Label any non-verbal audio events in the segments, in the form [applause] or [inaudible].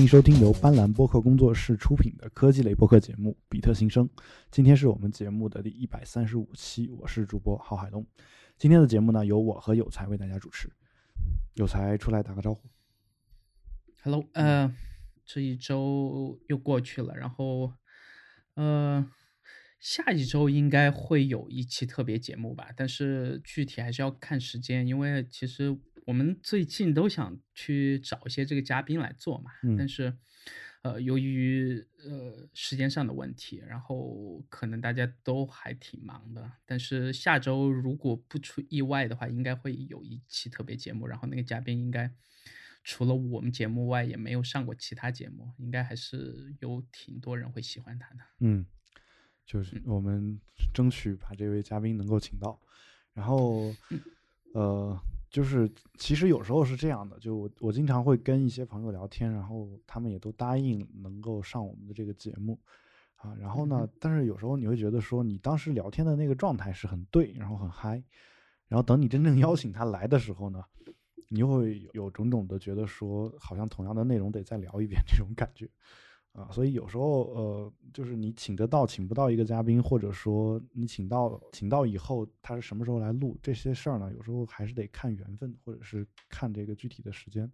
欢迎收听由斑斓播客工作室出品的科技类播客节目《比特新生》。今天是我们节目的第一百三十五期，我是主播郝海东。今天的节目呢，由我和有才为大家主持。有才出来打个招呼。Hello，呃，这一周又过去了，然后，呃，下一周应该会有一期特别节目吧，但是具体还是要看时间，因为其实我们最近都想去找一些这个嘉宾来做嘛，嗯但是，呃，由于呃时间上的问题，然后可能大家都还挺忙的，但是下周如果不出意外的话，应该会有一期特别节目，然后那个嘉宾应该。除了我们节目外，也没有上过其他节目，应该还是有挺多人会喜欢他的。嗯，就是我们争取把这位嘉宾能够请到。然后，呃，就是其实有时候是这样的，就我我经常会跟一些朋友聊天，然后他们也都答应能够上我们的这个节目啊。然后呢，但是有时候你会觉得说，你当时聊天的那个状态是很对，然后很嗨，然后等你真正邀请他来的时候呢，你又会有种种的觉得说，好像同样的内容得再聊一遍这种感觉。啊，所以有时候呃，就是你请得到请不到一个嘉宾，或者说你请到请到以后他是什么时候来录这些事儿呢？有时候还是得看缘分，或者是看这个具体的时间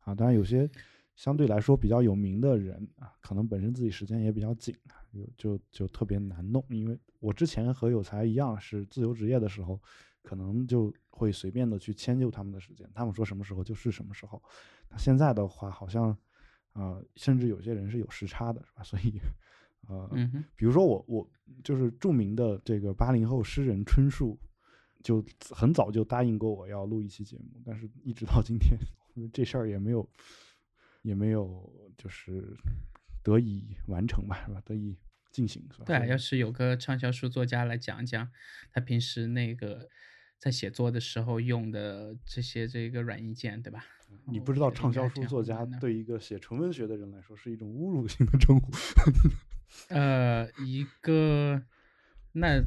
啊。当然，有些相对来说比较有名的人啊，可能本身自己时间也比较紧啊，就就就特别难弄。因为我之前和有才一样是自由职业的时候，可能就会随便的去迁就他们的时间，他们说什么时候就是什么时候。那现在的话，好像。啊、甚至有些人是有时差的，是吧？[laughs] 所以，呃，比如说我我就是著名的这个八零后诗人春树，就很早就答应过我要录一期节目，但是一直到今天，这事儿也没有也没有就是得以完成吧，是吧？得以进行，是吧？对啊，要是有个畅销书作家来讲讲他平时那个在写作的时候用的这些这个软硬件，对吧？你不知道畅销书作家对一个写纯文学的人来说是一种侮辱性的称呼，[laughs] 呃，一个那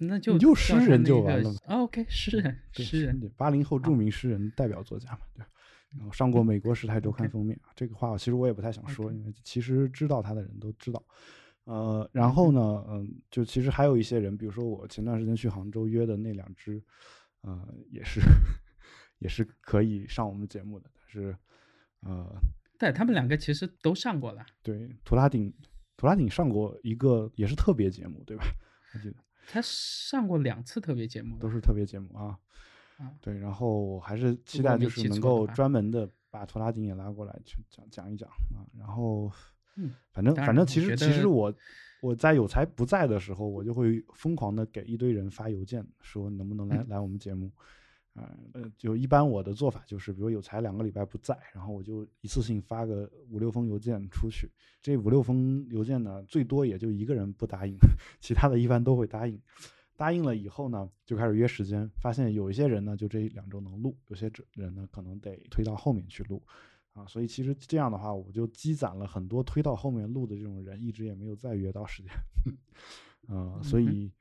那就你就诗人就完了嘛哦 OK，诗人，[laughs] 诗人，对，八零后著名诗人代表作家嘛，对吧。然后上过美国《时代周刊》封面啊，这个话其实我也不太想说因为其实知道他的人都知道。呃，然后呢，嗯，就其实还有一些人，比如说我前段时间去杭州约的那两只，呃，也是 [laughs] 也是可以上我们节目的，但是呃，对他们两个其实都上过了。对，图拉顶图拉顶上过一个也是特别节目，对吧？[laughs] 我记得他上过两次特别节目，都是特别节目啊。啊对，然后我还是期待就是能够专门的把图拉丁也拉过来去讲讲一讲啊。然后，嗯，反正反正其实其实我我在有才不在的时候，我就会疯狂的给一堆人发邮件，说能不能来来我们节目。啊呃，就一般我的做法就是，比如有才两个礼拜不在，然后我就一次性发个五六封邮件出去。这五六封邮件呢，最多也就一个人不答应，[laughs] 其他的一般都会答应。答应了以后呢，就开始约时间，发现有一些人呢，就这两周能录，有些人呢可能得推到后面去录，啊，所以其实这样的话，我就积攒了很多推到后面录的这种人，一直也没有再约到时间，呃，[laughs] 所嗯哼。以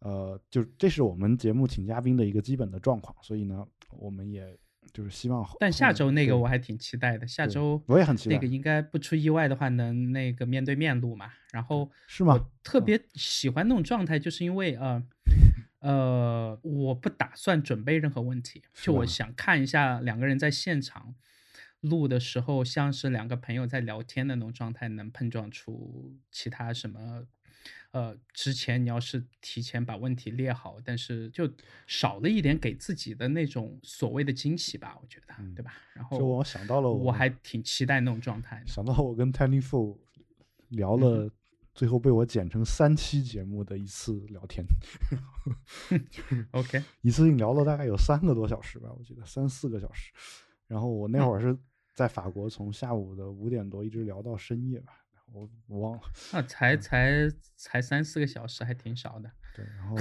呃，就这是我们节目请嘉宾的一个基本的状况，所以呢，我们也就是希望后，但下周那个我还挺期待的，下周我也很期待那个应该不出意外的话，能那个面对面录嘛。然后是吗我特？嗯别喜欢那种状态，就是因为呃 [laughs] 呃，我不打算准备任何问题，就我想看一下两个人在现场录的时候，像是两个朋友在聊天的那种状态，能碰撞出其他什么。呃，之前你要是提前把问题列好，但是就少了一点给自己的那种所谓的惊喜吧，我觉得，嗯对吧？然后就我想到了我我还挺期待那种状态。想到我跟 Tiny Four 聊嗯了，最后被我剪成三期节目的一次聊天，[laughs] OK，一次性聊了大概有三个多小时吧，我记得三四个小时。然后我那会儿是在法国，从下午的五点多一直聊到深夜吧，我我忘了。啊，才才才三四个小时，还挺少的。对，然后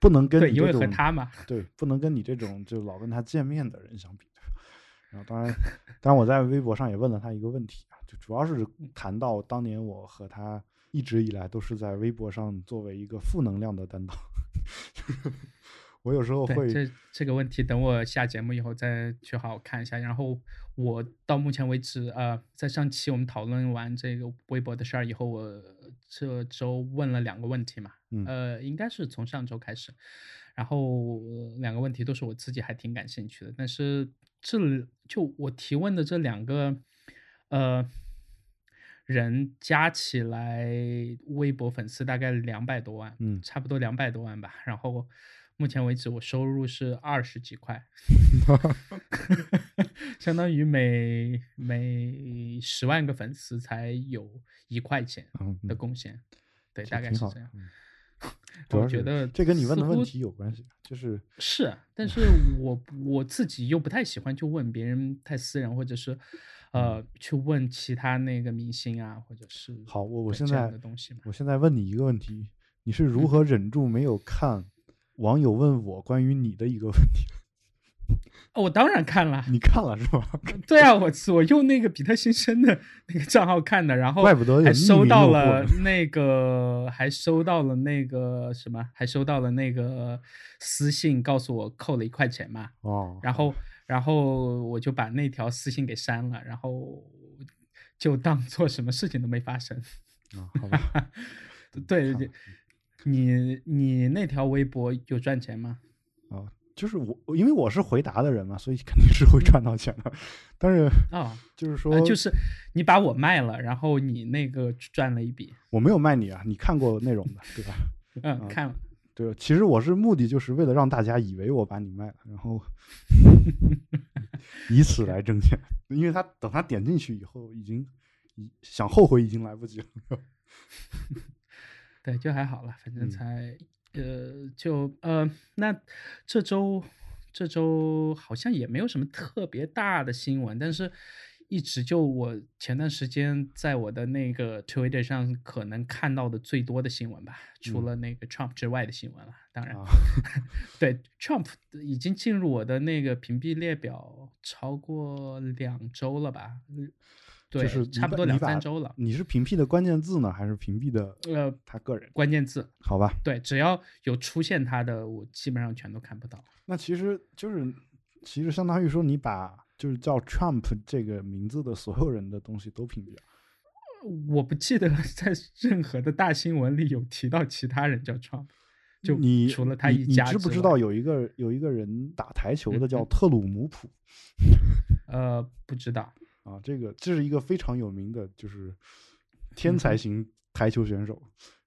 不能跟对，因为你这种和他嘛，对，不能跟你这种就老跟他见面的人相比。然后当然，[laughs] 当然我在微博上也问了他一个问题啊，就主要是谈到当年我和他一直以来都是在微博上作为一个负能量的担当，[laughs] 就是我有时候会这这个问题，等我下节目以后再去好好看一下。然后我到目前为止，呃，在上期我们讨论完这个微博的事儿以后，我这周问了两个问题嘛，呃，应该是从上周开始，然后两个问题都是我自己还挺感兴趣的。但是这就我提问的这两个，呃。人加起来，微博粉丝大概两百多万，嗯，差不多两百多万吧。然后目前为止，我收入是二十几块，[laughs] 相当于每每十万个粉丝才有一块钱的贡献，对，大概是这样。我觉得这跟你问的问题有关系，就是是，但是 [laughs] 我我自己又不太喜欢去问别人太私人，或者是。呃，去问其他那个明星啊，或者是好，我我现在的东西我现在问你一个问题，你是如何忍住没有看网友问我关于你的一个问题？[laughs] 哦，我当然看了，你看了是吧？[laughs] 对啊，我我用那个比特新生的那个账号看的，然后怪不得还收到了那个，还收到了那个什么，还收到了那个私信，告诉我扣了一块钱嘛。哦，然后。然后我就把那条私信给删了，然后就当做什么事情都没发生。啊，好吧。[laughs] 对，你你那条微博有赚钱吗？啊，就是我，因为我是回答的人嘛，所以肯定是会赚到钱的。但是啊，就是说，就是你把我卖了，然后你那个赚了一笔。我没有卖你啊，你看过内容的对吧？[laughs] 嗯，看了。对，其实我是目的就是为了让大家以为我把你卖了，然后 [laughs] 以此来挣钱。因为他等他点进去以后，已经想后悔已经来不及了。对，就还好了，反正才呃，就呃，那这周这周好像也没有什么特别大的新闻，但是。一直就我前段时间在我的那个 Twitter 上可能看到的最多的新闻吧，除了那个 Trump 之外的新闻了。当然，[laughs] 对 Trump 已经进入我的那个屏蔽列表超过两周了吧？对，差不多两三周了。你是屏蔽的关键字呢，还是屏蔽的呃他个人关键字？好吧，对，只要有出现他的，我基本上全都看不到。那其实就是，其实相当于说你把。就是叫 Trump 这个名字的所有人的东西都屏蔽了。我不记得在任何的大新闻里有提到其他人叫 Trump，就你除了他一家。你知不知道有一个有一个人打台球的叫特鲁姆普？[laughs] 呃，不知道啊。这个这是一个非常有名的，就是天才型台球选手。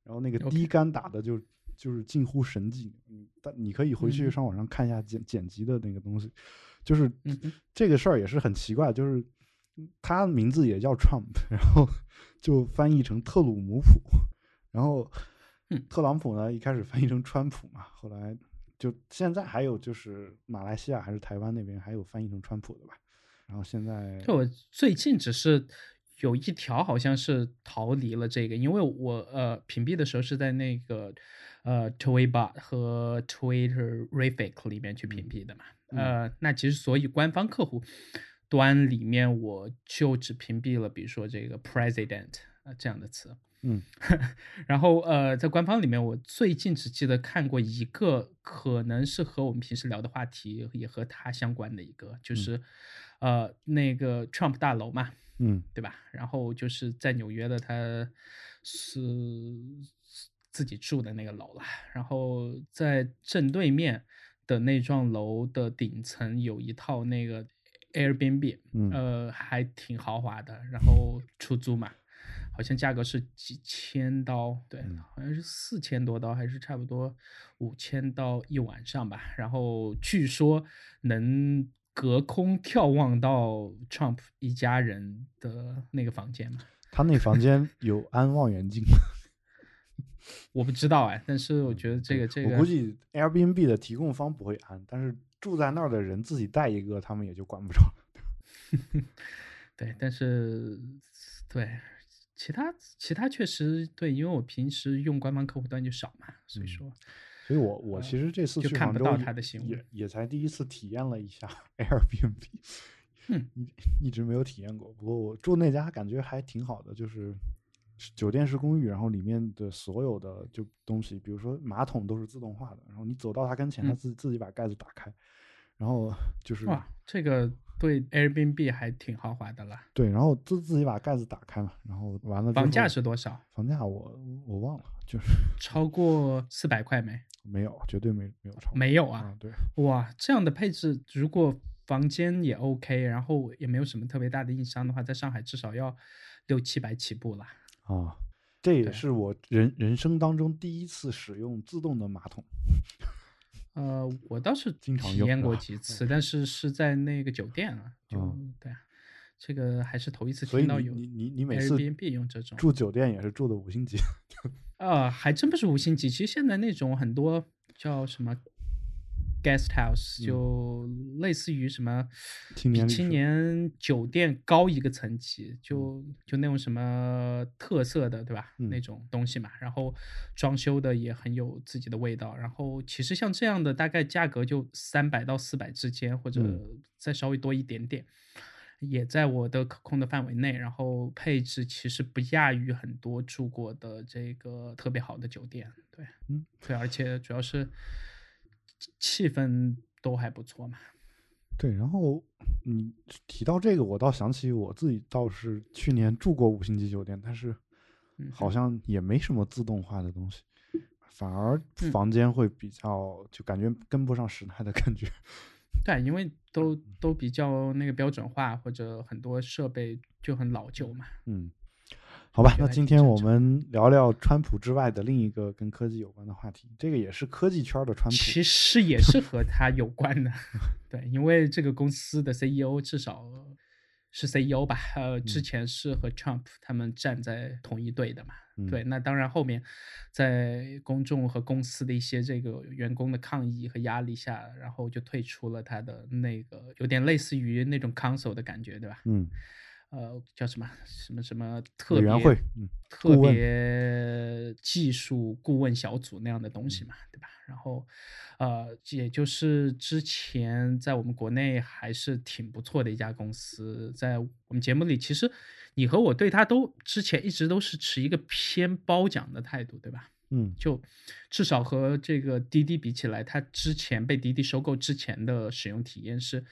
然后那个低杆打的就就是近乎神迹。嗯，但你可以回去上网上看一下剪剪辑的那个东西。就是这个事儿也是很奇怪，就是他名字也叫 Trump，然后就翻译成特鲁姆普，然后特朗普呢一开始翻译成川普嘛，后来就现在还有就是马来西亚还是台湾那边还有翻译成川普的吧，然后现在就我最近只是有一条好像是逃离了这个，因为我呃屏蔽的时候是在那个呃 Twitter 和 Twitter Rific 里面去屏蔽的嘛。呃，那其实所以官方客户端里面我就只屏蔽了，比如说这个 president 啊这样的词，嗯，[laughs] 然后呃，在官方里面，我最近只记得看过一个，可能是和我们平时聊的话题也和他相关的一个，就是呃那个 Trump 大楼嘛，嗯，对吧？然后就是在纽约的，他是自己住的那个楼了，然后在正对面。的那幢楼的顶层有一套那个 Airbnb，呃，还挺豪华的。然后出租嘛，好像价格是几千刀，对，好像是四千多刀，还是差不多五千刀一晚上吧。然后据说能隔空眺望到 Trump 一家人的那个房间嘛？[laughs] 他那房间有安望远镜吗？[laughs] 我不知道哎，但是我觉得这个这个，我估计 Airbnb 的提供方不会安，但是住在那儿的人自己带一个，他们也就管不着。[laughs] 对，但是对其他其他确实对，因为我平时用官方客户端就少嘛，所以说，所以我我其实这次去杭州也也才第一次体验了一下 [laughs] Airbnb，嗯，一一直没有体验过，不过我住那家感觉还挺好的，就是。酒店式公寓，然后里面的所有的就东西，比如说马桶都是自动化的，然后你走到它跟前，它嗯自自己把盖子打开，然后就是哇，这个对 Airbnb 还挺豪华的了。对，然后自自己把盖子打开嘛，然后完了之房价是多少？房价我我忘了，就是超过四百块没？[laughs] 没有，绝对没没有超过没有啊。，啊对，哇，这样的配置，如果房间也 OK，然后也没有什么特别大的硬伤的话，在上海至少要六七百起步了。啊，这也是我人人生当中第一次使用自动的马桶。呃，我倒是经常体验过几？次，但是是在那个酒店啊，就、嗯。对啊，这个还是头一次听到有你你你你每次 Airbnb 用这种。住。酒店也是住的五星级，[laughs] 啊，还真不是五星级，其实现在那种很多叫什么 guest house，嗯就类似于什么比青青年酒店高一个层级，嗯就就那种什么特色的，对吧？那嗯种东西嘛，然后装修的也很有自己的味道。然后其实像这样的，大概价格就三百到四百之间，或者嗯再稍微多一点点。也在我的可控的范围内，然后配置其实不亚于很多住过的这个特别好的酒店，对，嗯，对，而且主要是气气氛都还不错嘛，对，然后你提到这个，我倒想起我自己倒是去年住过五星级酒店，但是嗯，好像也没什么自动化的东西，反而嗯房间会比较就感觉跟不上时代的感觉。[laughs] 对，因为 [laughs] 都都比较那个标准化，或者很多设备就很老旧嘛。嗯，好吧，那今天我们聊聊川普之外的另一个跟科技有关的话题，这个也是科技圈的川普。其实也是和他有关的，[laughs] 对，因为这个公司的 CEO 至少是 CEO 吧，呃，之嗯前是和 Trump 他们站在同一队的嘛，对，嗯那当然后面在公众和公司的一些这个员工的抗议和压力下，然后就退出了他的那个有点类似于那种 council 的感觉，对吧？嗯，呃，叫什么什么什么特别委员会，嗯，特别技术顾问小组那样的东嗯西嘛，对吧？然后，呃，也就是之前在我们国内还是挺不错的一家公司，在我们节目里，其实你和我对它都之前一直都是持一个偏褒奖的态度，对吧？嗯就至少和这个滴滴比起来，它之前被滴滴收购之前的使用体验是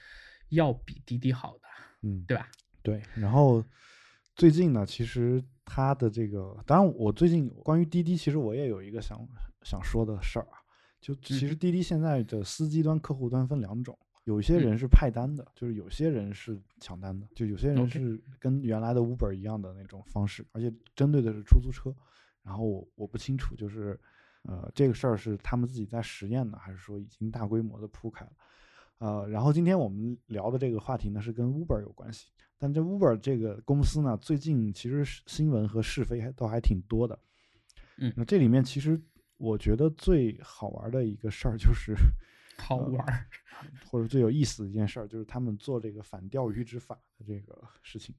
要比滴滴好的，嗯，对吧？对。然后最近呢，其实它的这个，当然我最近关于滴滴，其实我也有一个想想说的事儿啊。就其实嗯滴滴现在的司机端、客户端分两种，有一些嗯人是派单的，就是有些人是抢单的，就有些人是跟原来的 Uber 一样的那种方式，而且针对的是出租车。然后我我不清楚，就是呃这个事儿是他们自己在实验呢，还是说已经大规模的铺开了？呃，然后今天我们聊的这个话题呢是跟 Uber 有关系，但这 Uber 这个公司呢，最近其实是新闻和是非还都还挺多的。嗯那这里面其实我觉得最好玩的一个事儿就是，好玩儿，或者最有意思的一件事儿，就是他们做这个反钓鱼执法的这个事情，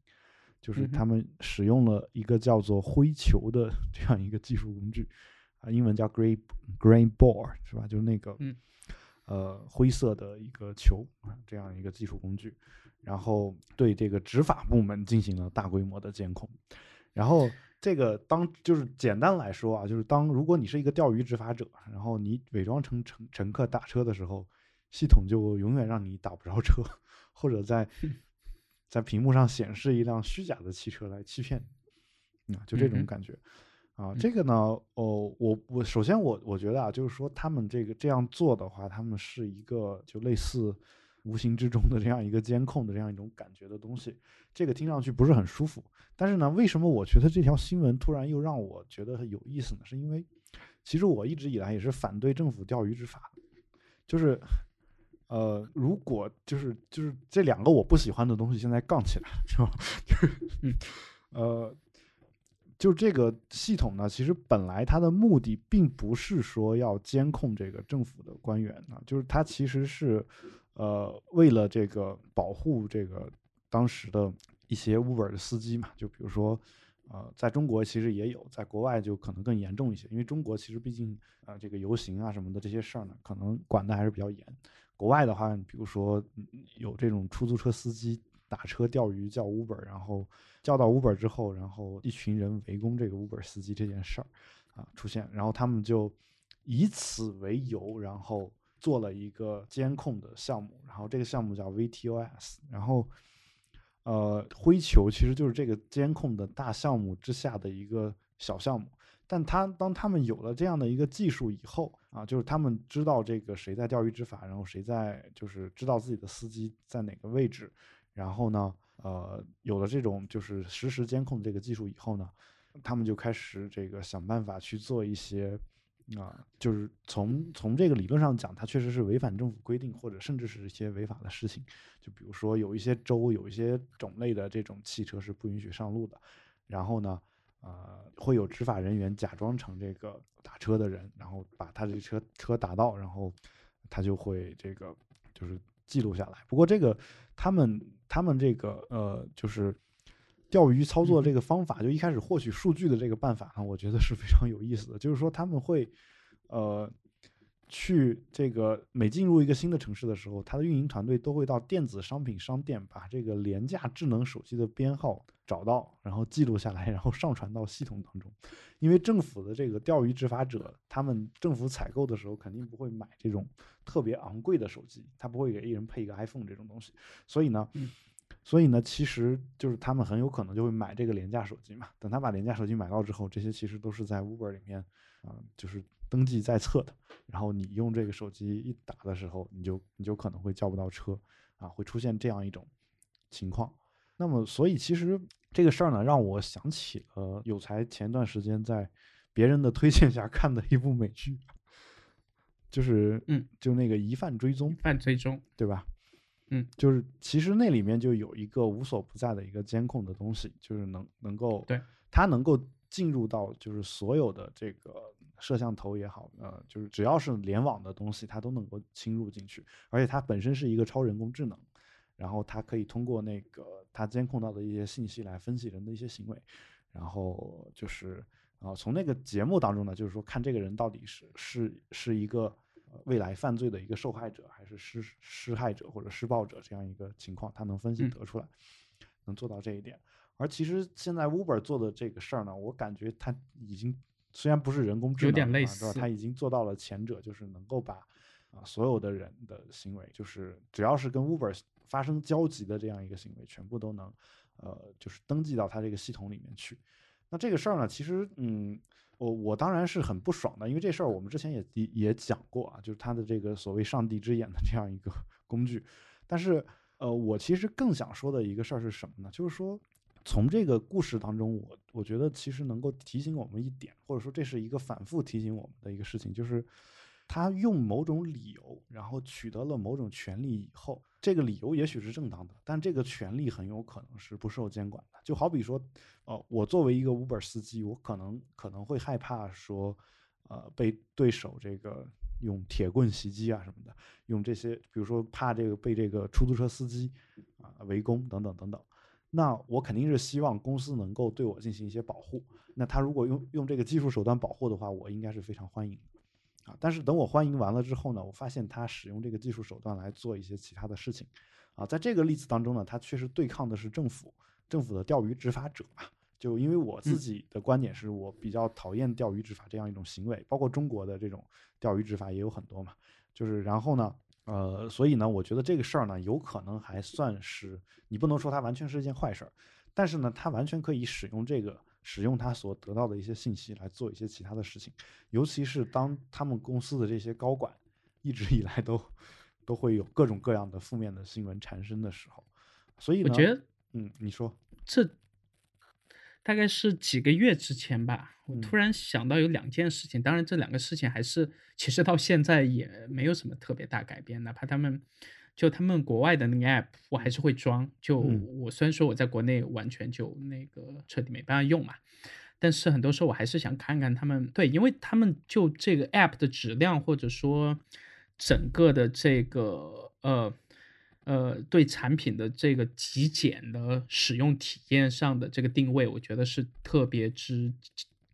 就是他们使用了一个叫做灰球的这样一个技术工具，啊，英文叫 gray grain ball 是吧？就是那个嗯呃灰色的一个球啊，这样一个技术工具，然后对这个执法部门进行了大规模的监控，然后。这个当就是简单来说啊，就是当如果你是一个钓鱼执法者，然后你伪装成乘乘客打车的时候，系统就永远让你打不着车，或者在在屏幕上显示一辆虚假的汽车来欺骗你，啊，就这种感觉。啊，嗯这个呢，哦，我我首先我我觉得啊，就是说他们这个这样做的话，他们是一个就类似无形之中的这样一个监控的这样一种感觉的东西，这个听上去不是很舒服。但是呢，为什么我觉得这条新闻突然又让我觉得很有意思呢？是因为其实我一直以来也是反对政府钓鱼执法的，就是呃，如果就是就是这两个我不喜欢的东西现在杠起来，是吧？[laughs] 就是嗯呃，就这个系统呢，其实本来它的目的并不是说要监控这个政府的官员啊，就是它其实是呃为了这个保护这个当时的一些 Uber 的司机嘛，就比如说。呃，在中国其实也有，在国外就可能更严重一些，因为中国其实毕竟、呃，这个游行啊什么的这些事儿呢，可能管的还是比较严。国外的话，比如说有这种出租车司机打车钓鱼叫 Uber，然后叫到 Uber 之后，然后一群人围攻这个 Uber 司机这件事儿啊出现，然后他们就以此为由，然后做了一个监控的项目，然后这个项目叫 VTOS，然后呃灰球其实就是这个监控的大项目之下的一个小项目。但他当他们有了这样的一个技术以后啊，就是他们知道这个谁在钓鱼执法，然后谁在就是知道自己的司机在哪个位置，然后呢，呃，有了这种就是实时监控这个技术以后呢，他们就开始这个想办法去做一些啊，就是从从这个理论上讲，它确实是违反政府规定或者甚至是一些违法的事情。就比如说有一些州有一些种类的这种汽车是不允许上路的，然后呢。呃，会有执法人员假装成这个打车的人，然后把他这车车打到，然后他就会这个就是记录下来。不过这个他们他们这个呃就是钓鱼操作这个方法，就一开始获取数据的这个办法呢，我觉得是非常有意思的。就是说他们会呃。去这个每进入一个新的城市的时候，它的运营团队都会到电子商品商店把这个廉价智能手机的编号找到，然后记录下来，然后上传到系统当中。因为政府的这个钓鱼执法者，他们政府采购的时候肯定不会买这种特别昂贵的手机，他不会给一人配一个 iPhone 这种东西。所以呢，所以呢，其实就是他们很有可能就会买这个廉价手机嘛。等他把廉价手机买到之后，这些其实都是在 Uber 里面啊，就是登记在册的。然后你用这个手机一打的时候，你就你就可能会叫不到车，啊，会出现这样一种情况。那么，所以其实这个事儿呢，让我想起了有才前段时间在别人的推荐下看的一部美剧，就是嗯，就那个疑犯追踪，犯追踪，对吧？嗯，就是其实那里面就有一个无所不在的一个监控的东西，就是能能够对它能够进入到就是所有的这个。摄像头也好，呃，就是只要是联网的东西，它都能够侵入进去，而且它本身是一个超人工智能，然后它可以通过那个它监控到的一些信息来分析人的一些行为，然后就是啊，从那个节目当中呢，就是说看这个人到底是是是一个未来犯罪的一个受害者，还是施施害者或者施暴者这样一个情况，他能分析得出来，能做到这一点。而其实现在 Uber 做的这个事儿呢，我感觉他已经。虽然不是人工智能，有点类似，他已经做到了前者，就是能够把啊所有的人的行为，就是只要是跟 Uber 发生交集的这样一个行为，全部都能呃就是登记到他这个系统里面去。那这个事儿呢，其实嗯，我我当然是很不爽的，因为这事儿我们之前也也讲过啊，就是他的这个所谓上帝之眼的这样一个 [laughs] 工具。但是呃，我其实更想说的一个事儿是什么呢？就是说。从这个故事当中，我我觉得其实能够提醒我们一点，或者说这是一个反复提醒我们的一个事情，就是他用某种理由，然后取得了某种权利以后，这个理由也许是正当的，但这个权利很有可能是不受监管的。就好比说，呃，我作为一个 Uber 司机，我可能可能会害怕说，呃，被对手这个用铁棍袭击啊什么的，用这些，比如说怕这个被这个出租车司机啊围攻等等等等。那我肯定是希望公司能够对我进行一些保护。那他如果用用这个技术手段保护的话，我应该是非常欢迎的啊。但是等我欢迎完了之后呢，我发现他使用这个技术手段来做一些其他的事情啊。在这个例子当中呢，他确实对抗的是政府，政府的钓鱼执法者嘛。就因为我自己的观点是我比较讨厌钓鱼执法这样一种行为，包括中国的这种钓鱼执法也有很多嘛。就是然后呢。呃，所以呢，我觉得这个事儿呢，有可能还算是你不能说它完全是一件坏事儿，但是呢，它完全可以使用这个，使用他所得到的一些信息来做一些其他的事情，尤其是当他们公司的这些高管一直以来都都会有各种各样的负面的新闻产生的时候，所以我觉得，嗯，你说这。大概是几个月之前吧，我突然想到有两件事情。当然，这两个事情还是其实到现在也没有什么特别大改变。哪怕他们就他们国外的那个 app，我还是会装。就我虽然说我在国内完全就那个彻底没办法用嘛，但是很多时候我还是想看看他们。对，因为他们就这个 app 的质量，或者说整个的这个呃。呃，对产品的这个极简的使用体验上的这个定位，我觉得是特别之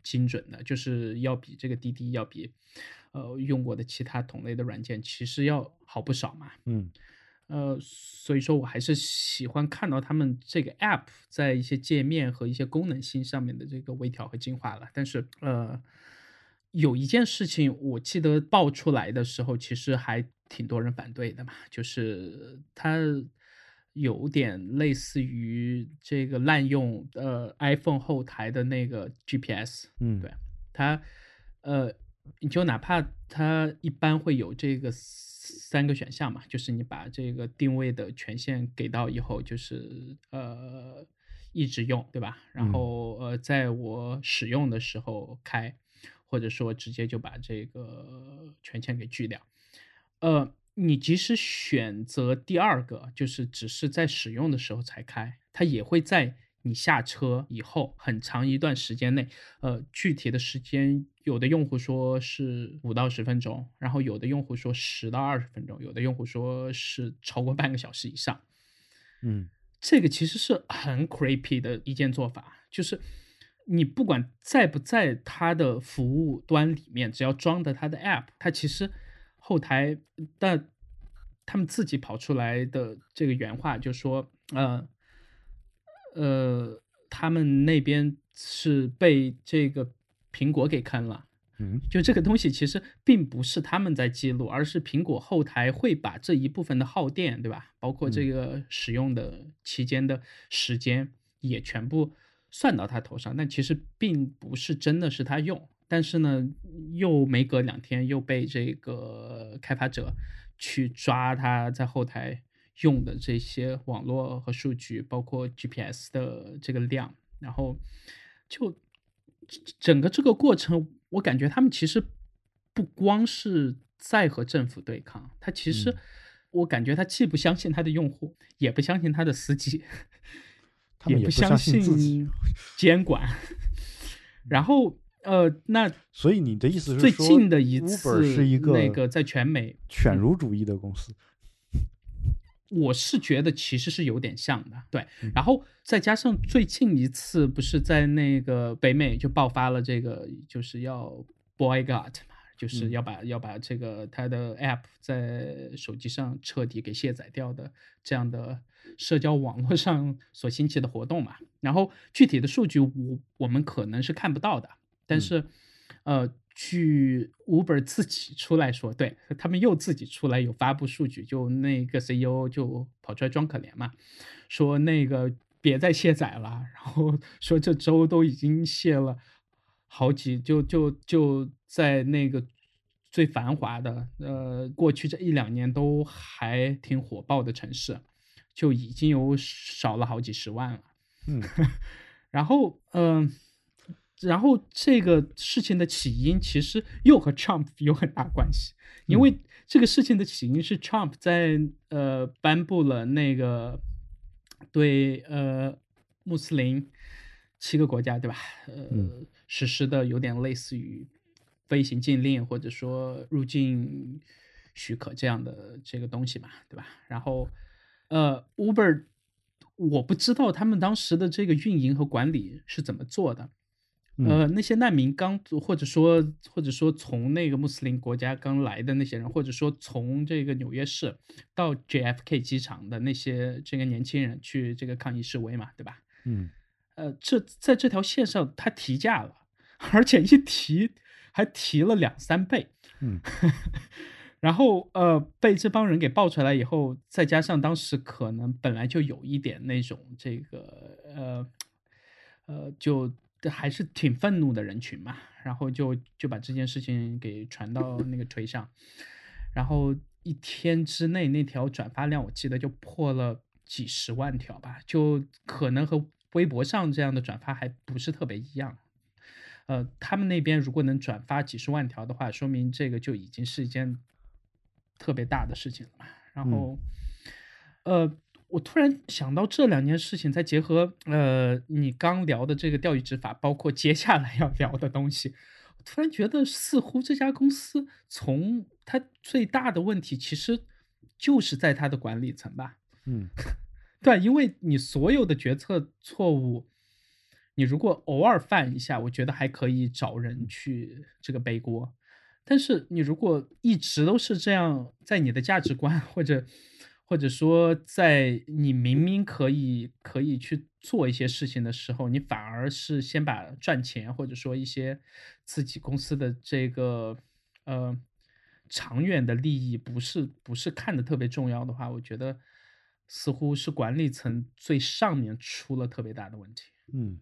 精准的，就是要比这个滴滴，要比呃用过的其他同类的软件，其实要好不少嘛。嗯，呃，所以说我还是喜欢看到他们这个 App 在一些界面和一些功能性上面的这个微调和进化了。但是，呃，有一件事情我记得爆出来的时候，其实还挺多人反对的嘛，就是它有点类似于这个滥用呃 iPhone 后台的那个 GPS，嗯，对它，呃，你就哪怕它一般会有这个。三个选项嘛，就是你把这个定位的权限给到以后，就是呃一直用，对吧？然后呃，在我使用的时候开，或者说直接就把这个权限给拒掉。呃，你即使选择第二个，就是只是在使用的时候才开，它也会在。你下车以后很长一段时间内，呃，具体的时间，有的用户说是五到十分钟，然后有的用户说十到二十分钟，有的用户说是超过半个小时以上。嗯，这个其实是很 creepy 的一件做法，就是你不管在不在它的服务端里面，只要装的它的 app，它其实后台但他们自己跑出来的这个原话就说，呃。呃，他们那边是被这个苹果给坑了，嗯，就这个东西其实并不是他们在记录，而是苹果后台会把这一部分的耗电，对吧？包括这个使用的期间的时间也全部算到他头上，但其实并不是真的是他用，但是呢，又没隔两天又被这个开发者去抓他在后台。用的这些网络和数据，包括 GPS 的这个量，然后就整个这个过程，我感觉他们其实不光是在和政府对抗，他其实我感觉他既不相信他的用户，也不相信他的司机，[laughs] 也不相信监管。然后呃，那 [laughs] 所以你的意思是最近的一次是一个那个在全美犬儒主义的公司。我是觉得其实是有点像的，对。然后再加上最近一次不是在那个北美就爆发了这个，就是要 boycott 嘛，就是要把要把这个它的 app 在手机上彻底给卸载掉的这样的社交网络上所兴起的活动嘛。然后具体的数据我我们可能是看不到的，但是呃。据 Uber 自己出来说，对他们又自己出来有发布数据，就那个 CEO 就跑出来装可怜嘛，说那个别再卸载了，然后 [laughs] 说这周都已经卸了好几，就就就在那个最繁华的，呃，过去这一两年都还挺火爆的城市，就已经有少了好几十万了。嗯，[laughs] 然后嗯。然后这个事情的起因其实又和 Trump [laughs] 有很大关系，因为这个事情的起因是 Trump 在呃颁布了那个对呃穆斯林七个国家对吧呃实施的有点类似于飞行禁令或者说入境许可这样的这个东西嘛对吧？然后呃 Uber 我不知道他们当时的这个运营和管理是怎么做的。呃，那些难民刚，或者说或者说从那个穆斯林国家刚来的那些人，或者说从这个纽约市到 JFK 机场的那些这个年轻人去这个抗议示威嘛，对吧？嗯，呃，这在这条线上他提价了，[laughs] 而且一提还提了两三倍。嗯，[laughs] 然后呃被这帮人给爆出来以后，再加上当时可能本来就有一点那种这个呃呃就。还是挺愤怒的人群嘛，然后就就把这件事情给传到那个推上，然后一天之内那条转发量我记得就破了几十万条吧，就可能和微博上这样的转发还不是特别一样。呃，他们那边如果能转发几十万条的话，说明这个就已经是一件特别大的事情了嘛。然后，呃。我突然想到这两件事情，再结合呃你刚聊的这个钓鱼执法，包括接下来要聊的东西，我突然觉得似乎这家公司从它最大的问题，其实就是在它的管理层吧。嗯，[laughs] 对，因为你所有的决策错误，你如果偶尔犯一下，我觉得还可以找人去这个背锅，但是你如果一直都是这样，在你的价值观或者。或者说在你明明可以可以去做一些事情的时候，你反而是先把赚钱或者说一些自己公司的这个呃长远的利益不是不是看的特别重要的话，我觉得似乎是管理层最上面出了特别大的问题。嗯，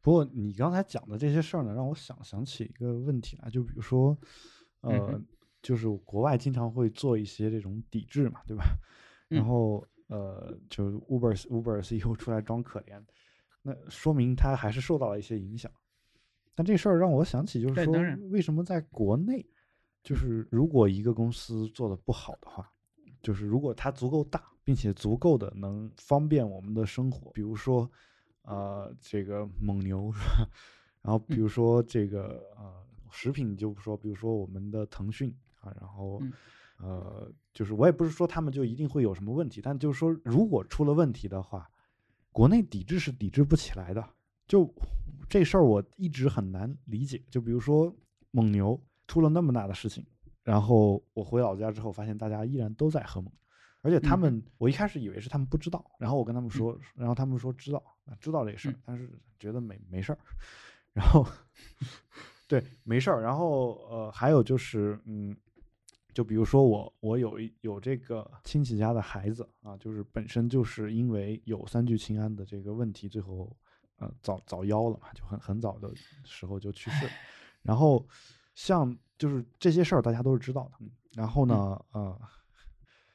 不过你刚才讲的这些事儿呢，让我想想起一个问题来，就比如说，呃，就是国外经常会做一些这种抵制嘛，对吧？然后呃，就 Uber Uber CEO 出来装可怜，那说明他还是受到了一些影响。但这事儿让我想起，就是说，为什么在国内，就是如果一个公司做的不好的话，就是如果它足够大，并且足够的能方便我们的生活，比如说，呃，这个蒙牛？然后比如说这个呃，食品就不说，比如说我们的腾讯啊，然后。呃，就是我也不是说他们就一定会有什么问题，但就是说，如果出了问题的话，国内抵制是抵制不起来的。就这事儿，我一直很难理解。就比如说蒙牛出了那么大的事情，然后我回老家之后，发现大家依然都在喝蒙，而且他们，我一开始以为是他们不知道，然后我跟他们说，然后他们说知道，知道这事儿，但是觉得没没事儿。[laughs] 然后 [laughs] 对，没事儿。然后呃，还有就是，嗯。就比如说我，我有一有这个亲戚家的孩子啊，就是本身就是因为有三聚氰胺的这个问题，最后呃早早夭了嘛，就很很早的时候就去世。然后像就是这些事儿，大家都是知道的。然后呢，呃，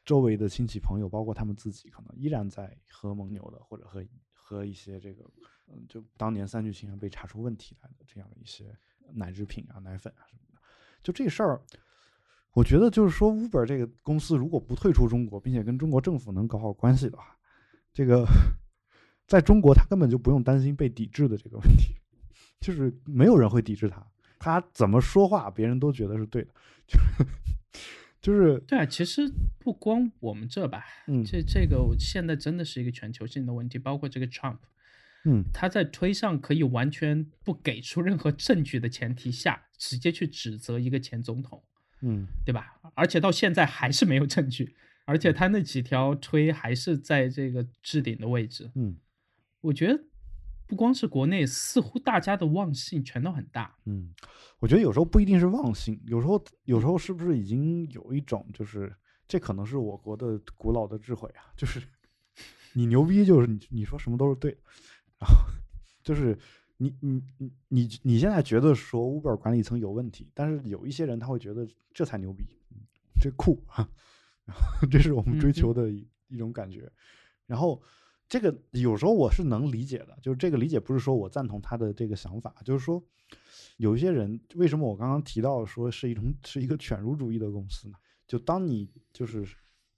周围的亲戚朋友，包括他们自己，可能依然在喝蒙牛的，或者喝喝一些这个嗯，就当年三聚氰胺被查出问题来的这样的一些奶制品啊、奶粉啊什么的。就这事儿。我觉得就是说，Uber 这个公司如果不退出中国，并且跟中国政府能搞好关系的话，这个在中国他根本就不用担心被抵制的这个问题，就是没有人会抵制他，他怎么说话别人都觉得是对的，就是就是对啊，其实不光我们这吧，嗯，这这个现在真的是一个全球性的问题，包括这个 Trump，嗯，他在推上可以完全不给出任何证据的前提下，直接去指责一个前总统。嗯，对吧？而且到现在还是没有证据，而且他那几条推还是在这个置顶的位置。嗯，我觉得不光是国内，似乎大家的忘性全都很大。嗯，我觉得有时候不一定是忘性，有时候有时候是不是已经有一种就是这可能是我国的古老的智慧啊，就是 [laughs] 你牛逼就是你你说什么都是对，然后 [laughs] 就是。你你你你你现在觉得说 Uber 管理层有问题，但是有一些人他会觉得这才牛逼，这酷啊，[laughs] 这是我们追求的一一种感觉。然后这个有时候我是能理解的，就是这个理解不是说我赞同他的这个想法，就是说有一些人为什么我刚刚提到说是一种是一个犬儒主义的公司呢？就当你就是。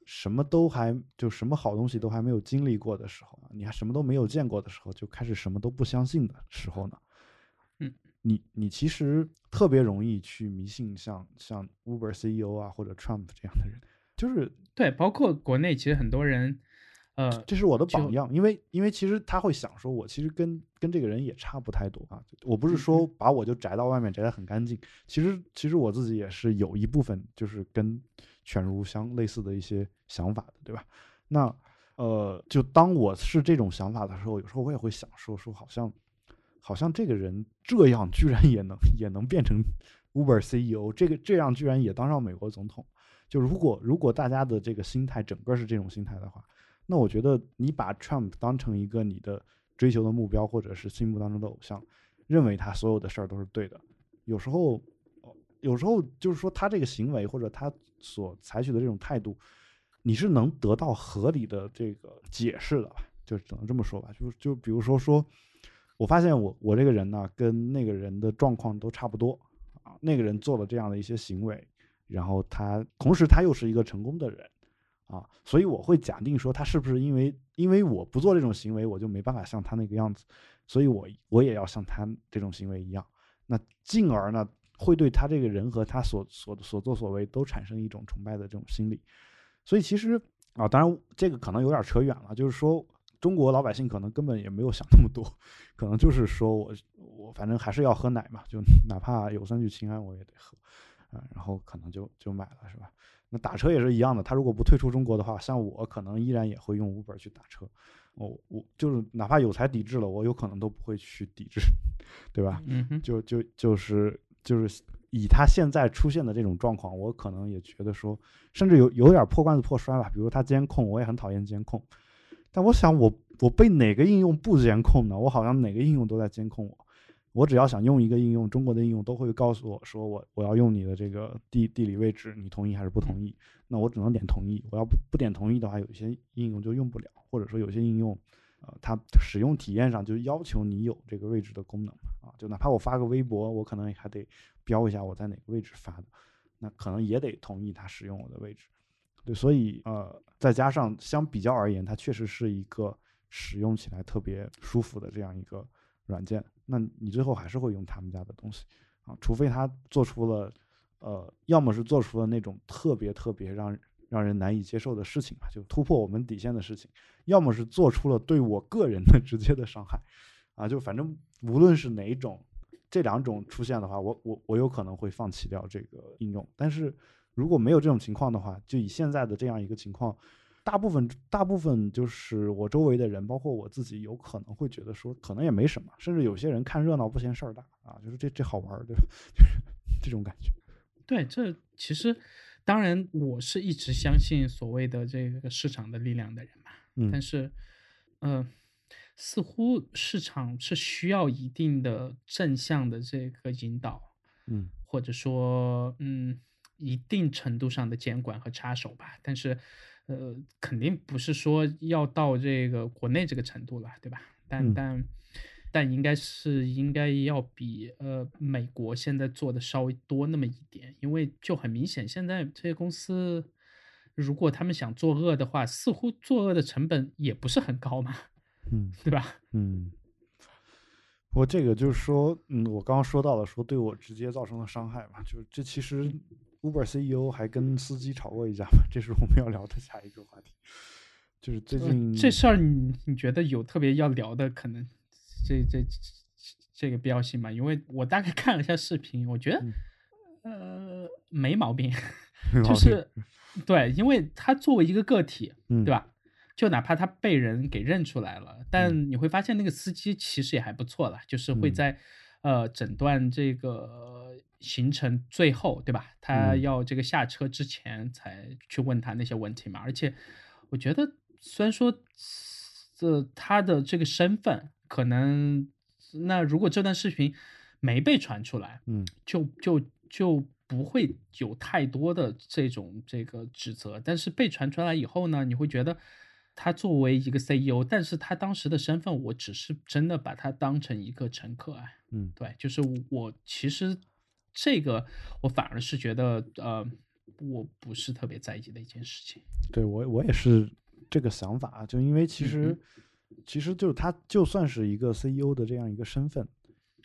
什么都还就什么好东西都还没有经历过的时候，你还什么都没有见过的时候，就开始什么都不相信的时候呢？嗯，你你其实特别容易去迷信像像 Uber CEO 啊或者 Trump 这样的人，就是对，包括国内其实很多人，呃，这是我的榜样，因为因为其实他会想说，我其实跟跟这个人也差不太多啊，我不是说把我就宅到外面宅得很干净，其实其实我自己也是有一部分就是跟。犬儒相类似的一些想法的，对吧？那呃，就当我是这种想法的时候，有时候我也会想说说，好像好像这个人这样居然也能也能变成 [laughs] Uber CEO，这个这样居然也当上美国总统。就如果如果大家的这个心态整个是这种心态的话，那我觉得你把 Trump 当成一个你的追求的目标，或者是心目当中的偶像，认为他所有的事儿都是对的，有时候。有时候就是说，他这个行为或者他所采取的这种态度，你是能得到合理的这个解释的吧？就只能这么说吧。就就比如说说，我发现我我这个人呢，跟那个人的状况都差不多啊。那个人做了这样的一些行为，然后他同时他又是一个成功的人啊，所以我会假定说，他是不是因为因为我不做这种行为，我就没办法像他那个样子，所以我我也要像他这种行为一样。那进而呢？会对他这个人和他所所所作所为都产生一种崇拜的这种心理，所以其实啊，当然这个可能有点扯远了，就是说中国老百姓可能根本也没有想那么多，可能就是说我我反正还是要喝奶嘛，就哪怕有三聚氰胺我也得喝，啊，然后可能就就买了，是吧？那打车也是一样的，他如果不退出中国的话，像我可能依然也会用 Uber 去打车。我我就是哪怕有才抵制了，我有可能都不会去抵制，[laughs] 对吧？嗯，就就就是就是以他现在出现的这种状况，我可能也觉得说，甚至有有点破罐子破摔吧。比如他监控，我也很讨厌监控，但我想我我被哪个应用不监控呢？我好像哪个应用都在监控我。我只要想用一个应用，中国的应用都会告诉我说我我要用你的这个地地理位置，你同意还是不同意？那我只能点同意。我要不不点同意的话，有些应用就用不了，或者说有些应用，呃，它使用体验上就要求你有这个位置的功能啊。就哪怕我发个微博，我可能还得标一下我在哪个位置发的，那可能也得同意他使用我的位置。对，所以呃，再加上相比较而言，它确实是一个使用起来特别舒服的这样一个软件。那你最后还是会用他们家的东西啊，除非他做出了，呃，要么是做出了那种特别特别让让人难以接受的事情吧，就突破我们底线的事情，要么是做出了对我个人的直接的伤害，啊，就反正无论是哪一种，这两种出现的话，我我我有可能会放弃掉这个应用。但是如果没有这种情况的话，就以现在的这样一个情况。大部分大部分就是我周围的人，包括我自己，有可能会觉得说，可能也没什么，甚至有些人看热闹不嫌事儿大啊，就是这这好玩儿，对吧？[laughs] 就是 [laughs] 这种感觉。对，这其实当然我是一直相信所谓的这个市场的力量的人嘛，嗯，但是，嗯，似乎市场是需要一定的正向的这个引导，嗯，或者说，嗯，一定程度上的监管和插手吧，但是。呃，肯定不是说要到这个国内这个程度了，对吧？但但但应该是应该要比呃美国现在做的稍微多那么一点，因为就很明显，现在这些公司如果他们想作恶的话，似乎作恶的成本也不是很高嘛，嗯，对吧？[laughs] 嗯，不过这个就是说，嗯，我刚刚说到了，说对我直接造成了伤害嘛，就是这其实。Uber CEO 还跟司机吵过一架嘛？这是我们要聊的下一个话题，就是最近这事儿，你你觉得有特别要聊的可能这这这个必要性吗？因为我大概看了一下视频，我觉得呃没毛病，就是对，因为他作为一个个体，对吧？就哪怕他被人给认出来了，但你会发现那个司机其实也还不错了，就是会在呃诊断这个。行程最后，对吧？他要这个下车之前才去问他那些问题嘛。而且，我觉得虽然说这他的这个身份可能，那如果这段视频没被传出来，嗯，就就就不会有太多的这种这个指责。但是被传出来以后呢，你会觉得他作为一个 CEO，但是他当时的身份，我只是真的把他当成一个乘客啊。嗯，对，就是我其实。这个我反而是觉得，呃，我不是特别在意的一件事情。对我，我也是这个想法。就因为其实，其实就是他就算是一个 CEO 的这样一个身份，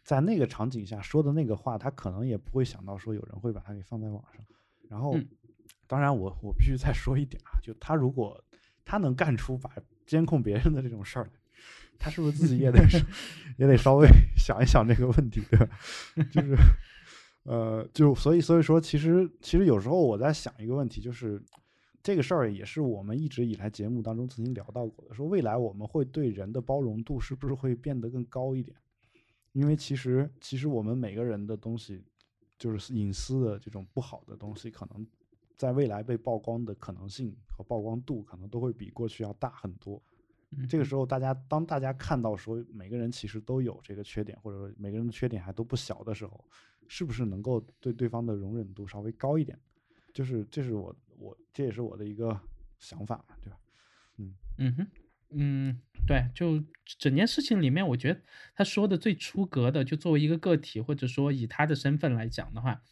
在那个场景下说的那个话，他可能也不会想到说有人会把他给放在网上。然后，当然我我必须再说一点啊，就他如果他能干出把监控别人的这种事儿，他是不是自己也得 [laughs] 也得稍微 [laughs] 想一想这个问题，对吧？[laughs] 就是。呃，就所以所以说，其实其实有时候我在想一个问题，就是这个事儿也是我们一直以来节目当中曾经聊到过的，说未来我们会对人的包容度是不是会变得更高一点？因为其实其实我们每个人的东西，就是隐私的这种不好的东西，可能在未来被曝光的可能性和曝光度，可能都会比过去要大很多。这个时候，大家当大家看到说每个人其实都有这个缺点，或者说每个人的缺点还都不小的时候，是不是能够对对方的容忍度稍微高一点？就是这是我我这也是我的一个想法嘛，对吧？嗯嗯哼嗯，对，就整件事情里面，我觉得他说的最出格的，就作为一个个体，或者说以他的身份来讲的话，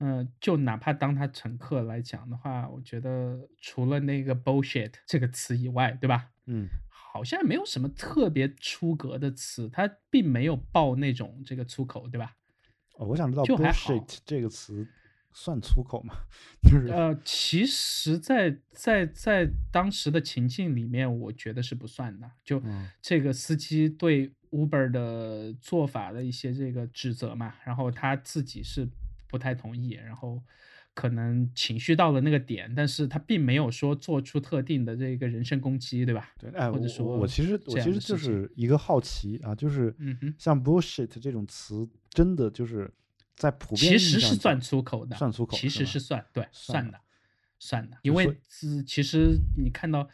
嗯，就哪怕当他乘客来讲的话，我觉得除了那个 bullshit 这个词以外，对吧？嗯，好像没有什么特别出格的词，他并没有爆那种这个粗口，对吧？哦，我想知道 “bullshit” 这个词算粗口吗？[laughs] 就是呃，其实，在在在当时的情境里面，我觉得是不算的。就这个司机对 Uber 的做法的一些这个指责嘛，然后他自己是不太同意，然后可能情绪到了那个点，但是他并没有说做出特定的这个人身攻击，对吧？对，哎，或者说我我其实我其实就是一个好奇啊，就是像 bullshit 这种词，真的就是在普遍其实是算粗口的，算粗口其实是算对算算的，算的，因为其实你看到。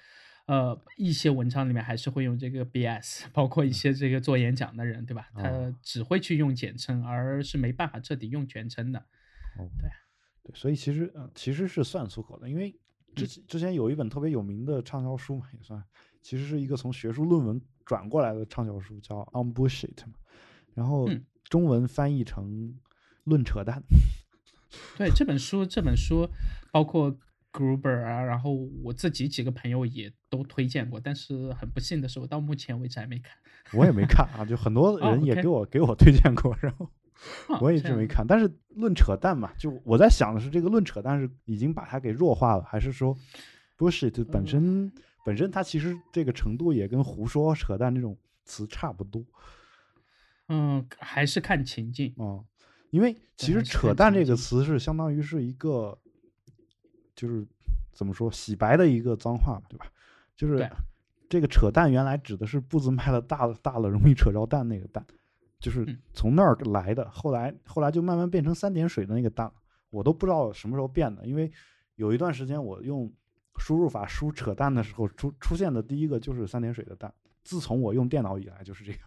呃，一些文章里面还是会用这个 BS，[laughs] 包括一些这个做演讲的人，对吧？他只会去用简称，而是没办法彻底用全称的。哦对对，所以其实嗯、呃其实是算粗口的，因为之之前有一本特别有名的畅销书嘛，也算，其实是一个从学术论文转过来的畅销书，叫《On Bullshit》嘛，然后嗯中文翻译成《论扯淡》。对这本书，这本书包括 Gruber 啊，然后我自己几个朋友也都推荐过，但是很不幸的是，我到目前为止还没看。我也没看啊，就很多 [laughs] 哦人也给我、给我推荐过，然后啊我也这样是没看。但是论扯淡嘛，就我在想的是，这个论扯淡是已经把它给弱化了，还是说 bullshit 本呃身、本身它其实这个程度也跟胡说、扯淡这种词差不多嗯，还是看情境。啊、因为其实扯淡这个词是相当于是一个，就是怎么说洗白的一个脏话嘛，对吧？就是这个扯淡原来指的是步子迈的大了大了容易扯着蛋那个蛋，就是嗯从那儿来的。后来后来就慢慢变成三点水的那个蛋，我都不知道什么时候变的，因为有一段时间我用输入法输扯淡的时候出出现的第一个就是三点水的蛋。自从我用电脑以来就是这样，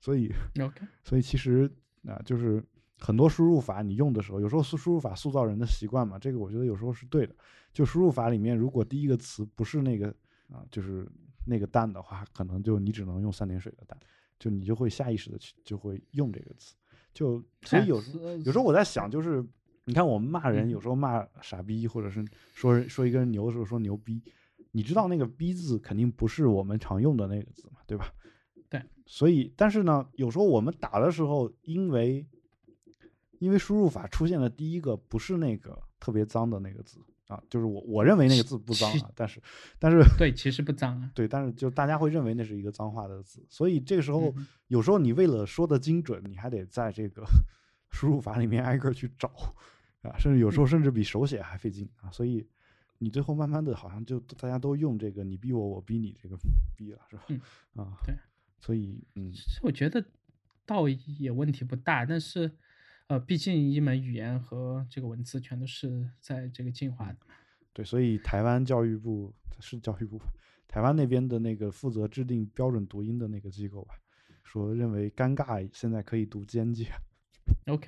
所以 OK，所以其实啊、就是很多输入法你用的时候，有时候输输入法塑造人的习惯嘛，这个我觉得有时候是对的。就输入法里面，如果第一个词不是那个啊、就是那个蛋的话，可能就你只能用三点水的蛋，就你就会下意识的去就会用这个词。就所以有时候有时候我在想，就是你看我们骂人，嗯有时候骂傻逼，或者是说人说一个人牛的时候说牛逼，你知道那个逼字肯定不是我们常用的那个字嘛，对吧？对。所以，但是呢，有时候我们打的时候，因为因为输入法出现的第一个不是那个特别脏的那个字啊，就是我我认为那个字不脏啊，但是但是对，其实不脏啊。对，但是就大家会认为那是一个脏话的字，所以这个时候嗯有时候你为了说的精准，你还得在这个 [laughs] 输入法里面挨个去找啊，甚至有时嗯候甚至比手写还费劲啊，所以你最后慢慢的好像就大家都用这个你逼我，我逼你这个 [laughs] 逼了，是吧？嗯啊，对，所以嗯，其实我觉得倒也问题不大，但是呃，毕竟一门语言和这个文字全都是在这个进化的嘛。对，所以台湾教育部是教育部，台湾那边的那个负责制定标准读音的那个机构吧，说认为尴尬现在可以读奸介，[laughs] OK，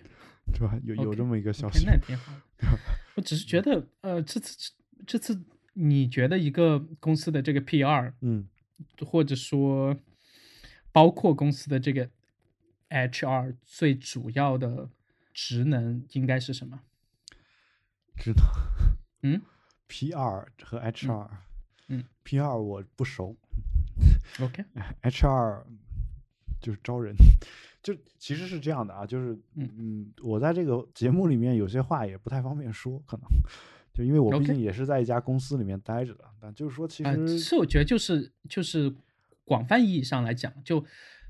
是吧？有有这么一个消息。那挺好的。[laughs] 我只是觉得，呃，这次这次你觉得一个公司的这个 PR，嗯或者说包括公司的这个 HR 最主要的职能应该是什么？知道。嗯 [laughs] PR 和 HR，嗯，PR 我不熟，OK，，HR [laughs] 就是招人，就其实是这样的啊，就是嗯。嗯，我在这个节目里面有些话也不太方便说，可能。就因为我毕竟也是在一家公司里面待着的，但就是说其啊，实是我觉得就是就是广泛意义上来讲，就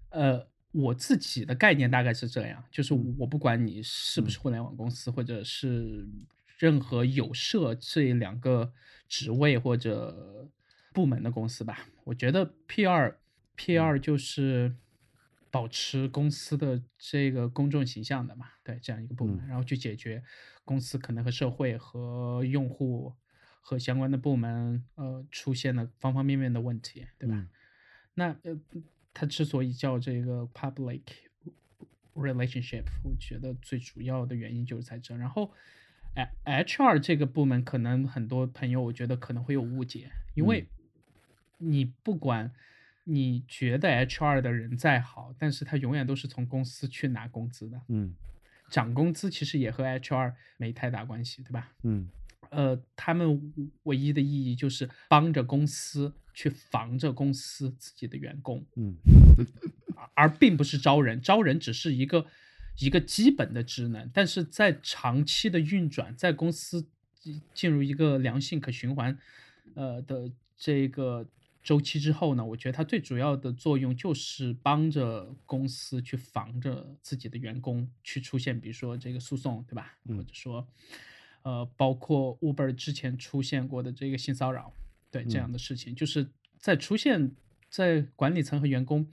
呃我自己的概念大概是这样，就是嗯。我不管你是不是互联网公司，或者是任何有设这两个职位或者部门的公司吧，我觉得 P 二 P 二就是保持公司的这个公众形象的嘛，对这样一个部门，嗯。然后去解决公司可能和社会和用户和相关的部门呃出现的方方面面的问题，对吧？嗯。那呃，它之所以叫这个 public relationship，我觉得最主要的原因就是在这。然后，哎，HR 这个部门可能很多朋友我觉得可能会有误解，因为你不管你觉得 HR 的人再好，但是他永远都是从公司去拿工资的，嗯涨工资其实也和 HR 没太大关系，对吧？嗯呃，他们唯一的意义就是帮着公司去防着公司自己的员工，嗯而而并不是招人。招人只是一个一个基本的职能，但是在长期的运转，在公司进进入一个良性可循环呃的这个周期之后呢，我觉得它最主要的作用就是帮着公司去防着自己的员工去出现，比如说这个诉讼，对吧？或者说，呃，包括 Uber 之前出现过的这个性骚扰，对这样的事情，就是在出现在管理层和员工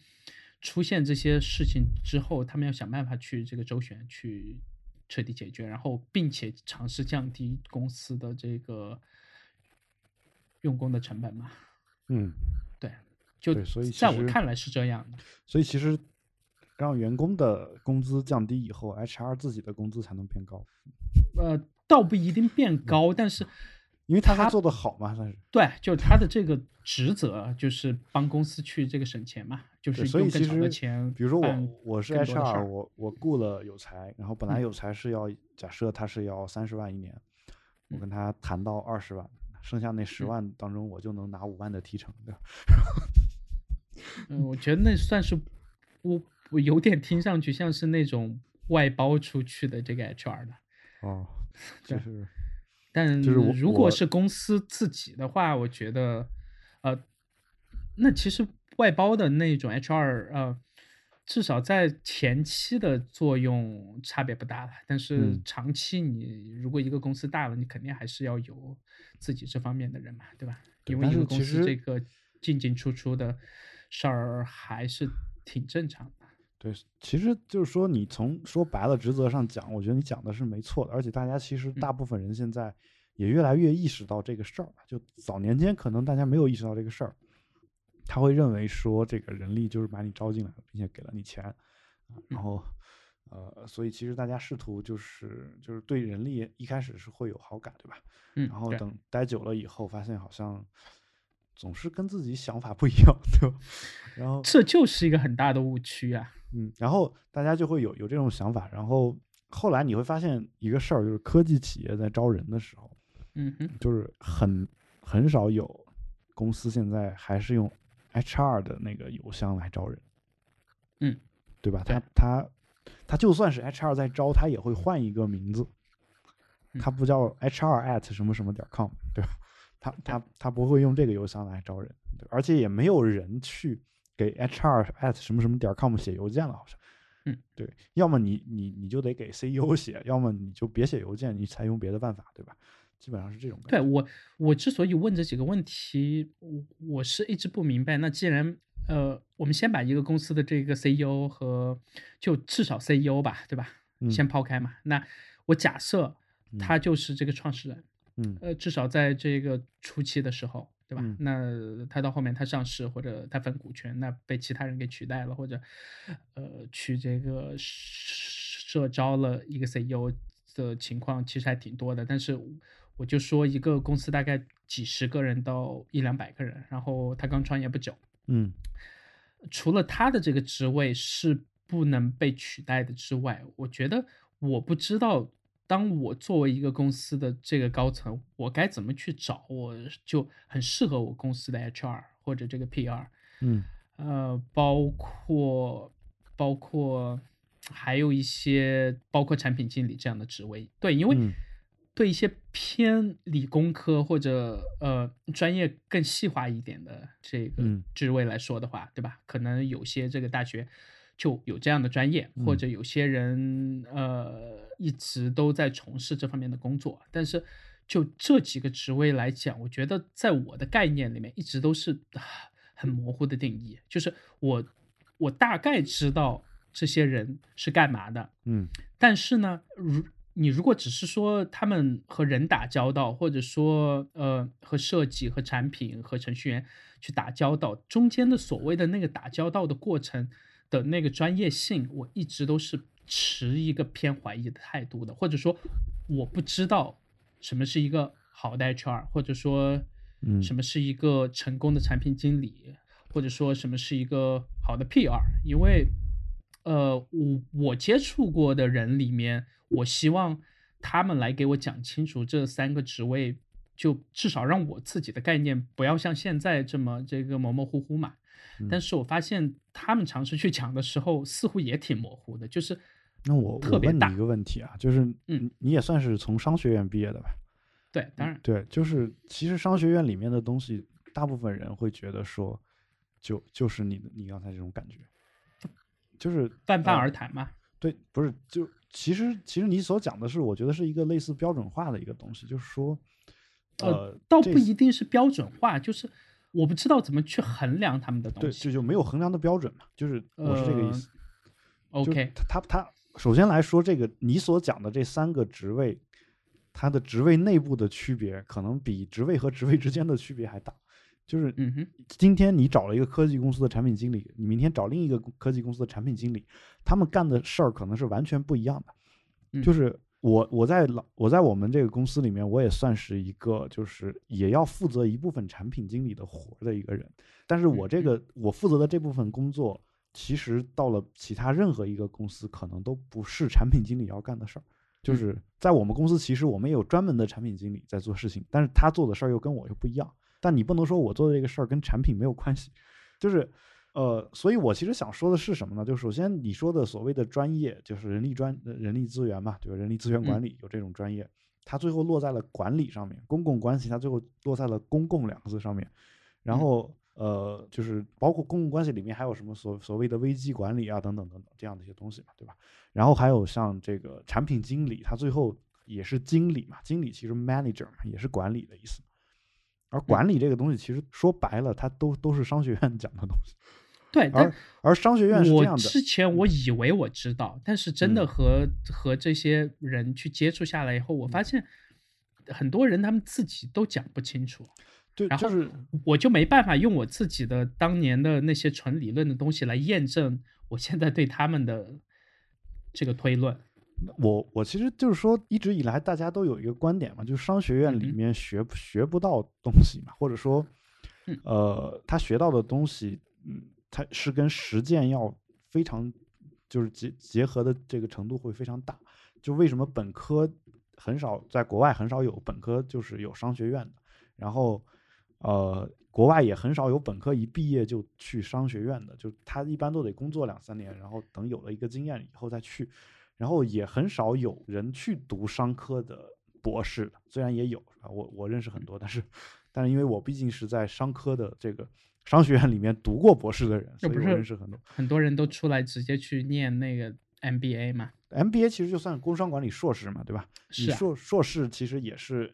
出现这些事情之后，他们要想办法去这个周旋，去彻底解决，然后并且尝试降低公司的这个用工的成本嘛。嗯，对，就所以在我看来是这样的。所以其实让员工的工资降低以后，HR 自己的工资才能变高。呃，倒不一定变高，但是因为他做的好嘛，算是对，就是他的这个职责就是帮公司去这个省钱嘛，就是所以其实钱。比如说我我是 HR，我我雇了有才，然后本来有才是要假设他是要三十万一年，我跟他谈到二十万。剩下那十万当中，我就能拿五万的提成，对吧？嗯，我觉得那算是我我有点听上去像是那种外包出去的这个 HR 的哦，就是，但就是如果是公司自己的话，我觉得呃，那其实外包的那种 HR 呃。至少在前期的作用差别不大了，但是长期你如果一个公司大了，你肯定还是要有自己这方面的人嘛，对吧？因为一个公司这个进进出出的事儿还是挺正常的。对，其实就是说，你从说白了职责上讲，我觉得你讲的是没错的，而且大家其实大部分人现在也越来越意识到这个事儿了。就早年间可能大家没有意识到这个事儿。他会认为说，这个人力就是把你招进来，并且给了你钱，然后，呃，所以其实大家试图就是就是对人力一开始是会有好感，对吧？嗯。然后等待久了以后，发现好像总是跟自己想法不一样，[laughs] 对吧？然后这就是一个很大的误区啊。嗯。然后大家就会有有这种想法，然后后来你会发现一个事儿，就是科技企业在招人的时候，嗯哼，就是很很少有公司现在还是用。HR 的那个邮箱来招人，嗯，对吧？他他他就算是 HR 在招，他也会换一个名字，他不叫 HR at 什么什么点 com，对吧？他他他不会用这个邮箱来招人，而且也没有人去给 HR at 什么什么点 com 写邮件了，好像，嗯，对，要么你你你就得给 CEO 写，要么你就别写邮件，你采用别的办法，对吧？基本上是这种。对我，我之所以问这几个问题，我我是一直不明白。那既然呃，我们先把一个公司的这个 CEO 和就至少 CEO 吧，对吧？先抛开嘛。那我假设他就是这个创始人，嗯，呃，至少在这个初期的时候，对吧？那他到后面他上市或者他分股权，那被其他人给取代了，或者呃去这个社招了一个 CEO 的情况，其实还挺多的。但是。我就说一个公司大概几十个人到一两百个人，然后他刚创业不久，嗯，除了他的这个职位是不能被取代的之外，我觉得我不知道，当我作为一个公司的这个高层，我该怎么去找，我就很适合我公司的 HR 或者这个 PR，嗯，呃，包括包括还有一些包括产品经理这样的职位，对，因为。对一些偏理工科或者呃专业更细化一点的这个职位来说的话，对吧？可能有些这个大学就有这样的专业，或者有些人呃一直都在从事这方面的工作。但是就这几个职位来讲，我觉得在我的概念里面一直都是很模糊的定义，就是我我大概知道这些人是干嘛的，嗯，但是呢，如你如果只是说他们和人打交道，或者说呃和设计、和产品、和程序员去打交道，中间的所谓的那个打交道的过程的那个专业性，我一直都是持一个偏怀疑的态度的，或者说我不知道什么是一个好的 HR，或者说什么是一个成功的产品经理，或者说什么是一个好的 PR，因为呃我我接触过的人里面。我希望他们来给我讲清楚这三个职位，就至少让我自己的概念不要像现在这么这个模模糊糊嘛。但是我发现他们尝试去讲的时候，似乎也挺模糊的。就是那我特别大一个问题啊，就是嗯，你也算是从商学院毕业的吧？对，当然对，就是其实商学院里面的东西大部分人会觉得说，就就是你你刚才这种感觉，就是泛泛呃而谈嘛。对，不是，就其实其实你所讲的是，我觉得是一个类似标准化的一个东西，就是说，呃，倒不一定是标准化，就是我不知道怎么去衡量他们的，东西。对就没有衡量的标准嘛，就是我是这个意呃思。就 OK，他他他，首先来说，这个你所讲的这三个职位，它的职位内部的区别，可能比职位和职位之间的区别还大。就是嗯哼，今天你找了一个科技公司的产品经理，你明天找另一个科技公司的产品经理，他们干的事儿可能是完全不一样的。嗯就是我我在老我在我们这个公司里面，我也算是一个就是也要负责一部分产品经理的活的一个人，但是我这嗯个我负责的这部分工作，其实到了其他任何一个公司，可能都不是产品经理要干的事儿。就是在我们公司，其实我们也有专门的产品经理在做事情，但是他做的事儿又跟我又不一样。但你不能说我做的这个事儿跟产品没有关系，就是，呃，所以我其实想说的是什么呢？就首先你说的所谓的专业，就是人力专呃人力资源嘛，就是？人力资源管理有这种专业，它最后落在了管理上面，公共关系它最后落在了公共两个字上面，然后呃，就是包括公共关系里面还有什么所所谓的危机管理啊等等等等这样的一些东西嘛，对吧？然后还有像这个产品经理，他最后也是经理嘛，经理其实 manager 嘛，也是管理的意思。而管理这个东西，其实说白了，它都都是商学院 [laughs] 讲的东西。对，而而商学院是这我样的，之前我以为我知道，但是真的嗯和、和这些人去接触下来以后，我发现很多人他们自己都讲不清楚，对，然后就是我就没办法用我自己的当年的那些纯理论的东西来验证我现在对他们的这个推论。我我其实就是说，一直以来大家都有一个观点嘛，就是商学院里面学不学不到东西嘛，或者说嗯，呃，他学到的东西，嗯，他是跟实践要非常就是结结合的这个程度会非常大。就为什么本科很少在国外很少有本科就是有商学院的，然后呃，国外也很少有本科一毕业就去商学院的，就他一般都得工作两三年，然后等有了一个经验以后再去。然后也很少有人去读商科的博士，虽然也有啊，我我认识很多，但是但是因为我毕竟是在商科的这个商学院里面读过博士的人，所以认识很多。很多人都出来直接去念那个 MBA 嘛，MBA 其实就算工商管理硕士嘛，对吧？是啊，硕硕士其实也是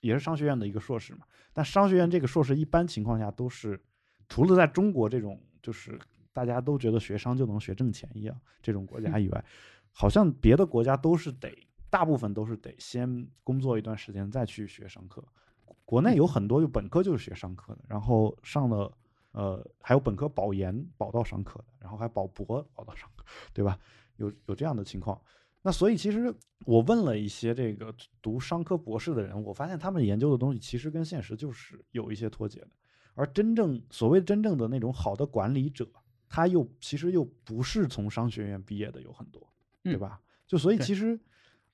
也是商学院的一个硕士嘛，但商学院这个硕士一般情况下都是除了在中国这种就是大家都觉得学商就能学挣钱一样这种国家以外，好像别的国家都是得大部分都是得先工作一段时间再去学商科。国内有很多就本科就是学商科的，然后上了呃还有本科保研保到商科的，然后还保博保到商科，对吧？有有这样的情况。那所以其实我问了一些这个读商科博士的人，我发现他们研究的东西其实跟现实就是有一些脱节的。而真正所谓真正的那种好的管理者，他又其实又不是从商学院毕业的有很多，对嗯吧？就所以其实